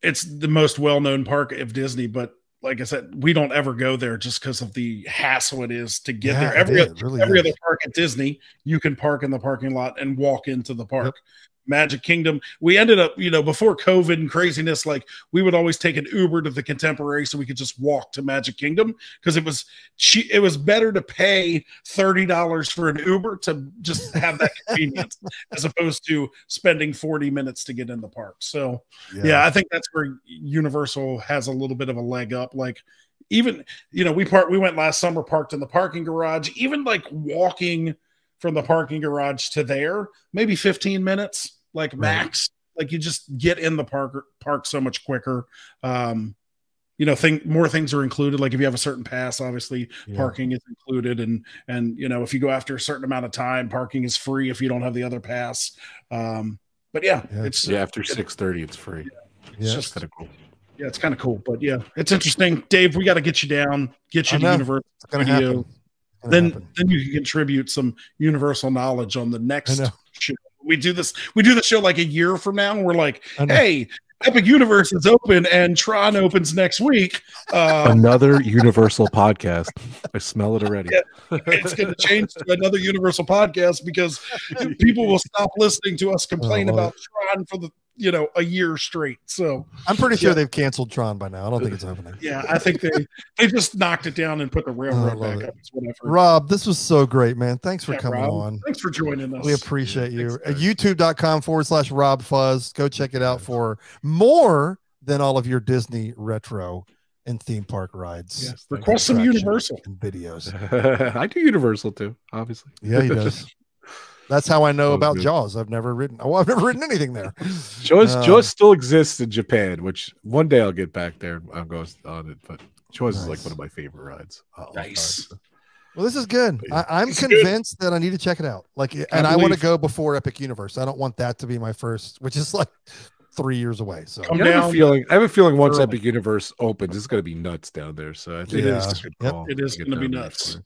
B: it's the most well-known park of Disney, but like I said, we don't ever go there just because of the hassle it is to get yeah, there. Every really every is. other park at Disney, you can park in the parking lot and walk into the park. Yep. Magic Kingdom. We ended up, you know, before COVID and craziness, like we would always take an Uber to the Contemporary so we could just walk to Magic Kingdom because it was it was better to pay thirty dollars for an Uber to just have that convenience as opposed to spending forty minutes to get in the park. So yeah. yeah, I think that's where Universal has a little bit of a leg up. Like even you know we part we went last summer parked in the parking garage even like walking from the parking garage to there maybe 15 minutes like right. max. Like you just get in the park park so much quicker. Um, you know, think more things are included. Like if you have a certain pass, obviously yeah. parking is included, and and you know if you go after a certain amount of time, parking is free if you don't have the other pass. Um, but yeah,
D: yeah. it's yeah after six thirty, it's free.
B: Yeah, it's yeah. just kind of cool. Yeah, it's kind of cool, but yeah, it's interesting. Dave, we got to get you down, get you to Universal Studio. Then happen. then you can contribute some universal knowledge on the next show we do this we do the show like a year from now and we're like hey epic universe is open and tron opens next week.
D: Uh, another universal podcast. I smell it already.
B: It's going to change to another universal podcast because people will stop listening to us complain oh, about tron for the you know a year straight. So
A: I'm pretty sure yeah. they've canceled Tron by now. I don't think it's opening.
B: Yeah, I think they they just knocked it down and put the railroad oh, back it. up.
A: Rob, this was so great, man. Thanks for yeah, coming
B: Rob,
A: on.
B: Thanks for joining us.
A: We appreciate yeah, you. YouTube.com forward slash Rob Fuzz. Go check it out for more than all of your Disney retro and theme park rides.
B: Yes, request some Universal
A: videos.
D: I do Universal too, obviously.
A: Yeah, he does. That's how I know about good. Jaws. I've never written. Well, I've never ridden anything there.
D: Jaws, uh, Jaws still exists in Japan, which one day I'll get back there. I'll go on it, but Jaws nice. is like one of my favorite rides.
B: Nice.
A: Well, this is good. I, am convinced good. that I need to check it out. Like, I and I want to go before Epic Universe. I don't want that to be my first, which is like three years away. So
D: yeah, I have a feeling. I have a feeling once Epic Universe opens, it's going to be nuts down there. So I think
B: yeah. it is. Yep. It is going to be nuts.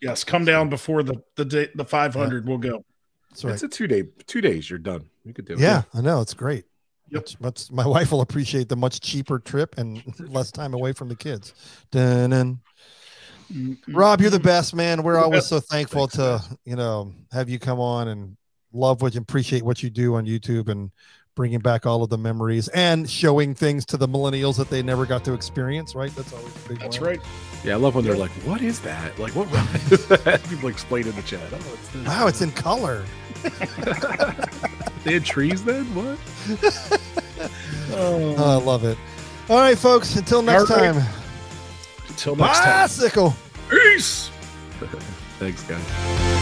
B: Yes, come down before the the day, the 500. We'll go.
D: That's right. It's a two day, two days. You're done. You could do
A: it. Yeah, I know. It's great. Yep. Much, my wife will appreciate the much cheaper trip and less time away from the kids. Dun-dun. Mm-hmm. Rob, you're the best, man. We're always so thankful Thanks, to you know have you come on and love what you appreciate what you do on YouTube and bringing back all of the memories and showing things to the millennials that they never got to experience. Right? That's always a big.
B: That's one. right.
D: Yeah, I love when they're like, "What is that? Like, what ride is that?" People explain in the chat. Oh,
A: it's wow, it's in color.
D: They had trees then? What?
A: oh. oh. I love it. All right, folks. Until next right. time.
B: Until next
A: Bicycle.
B: time. Peace.
D: Thanks, guys.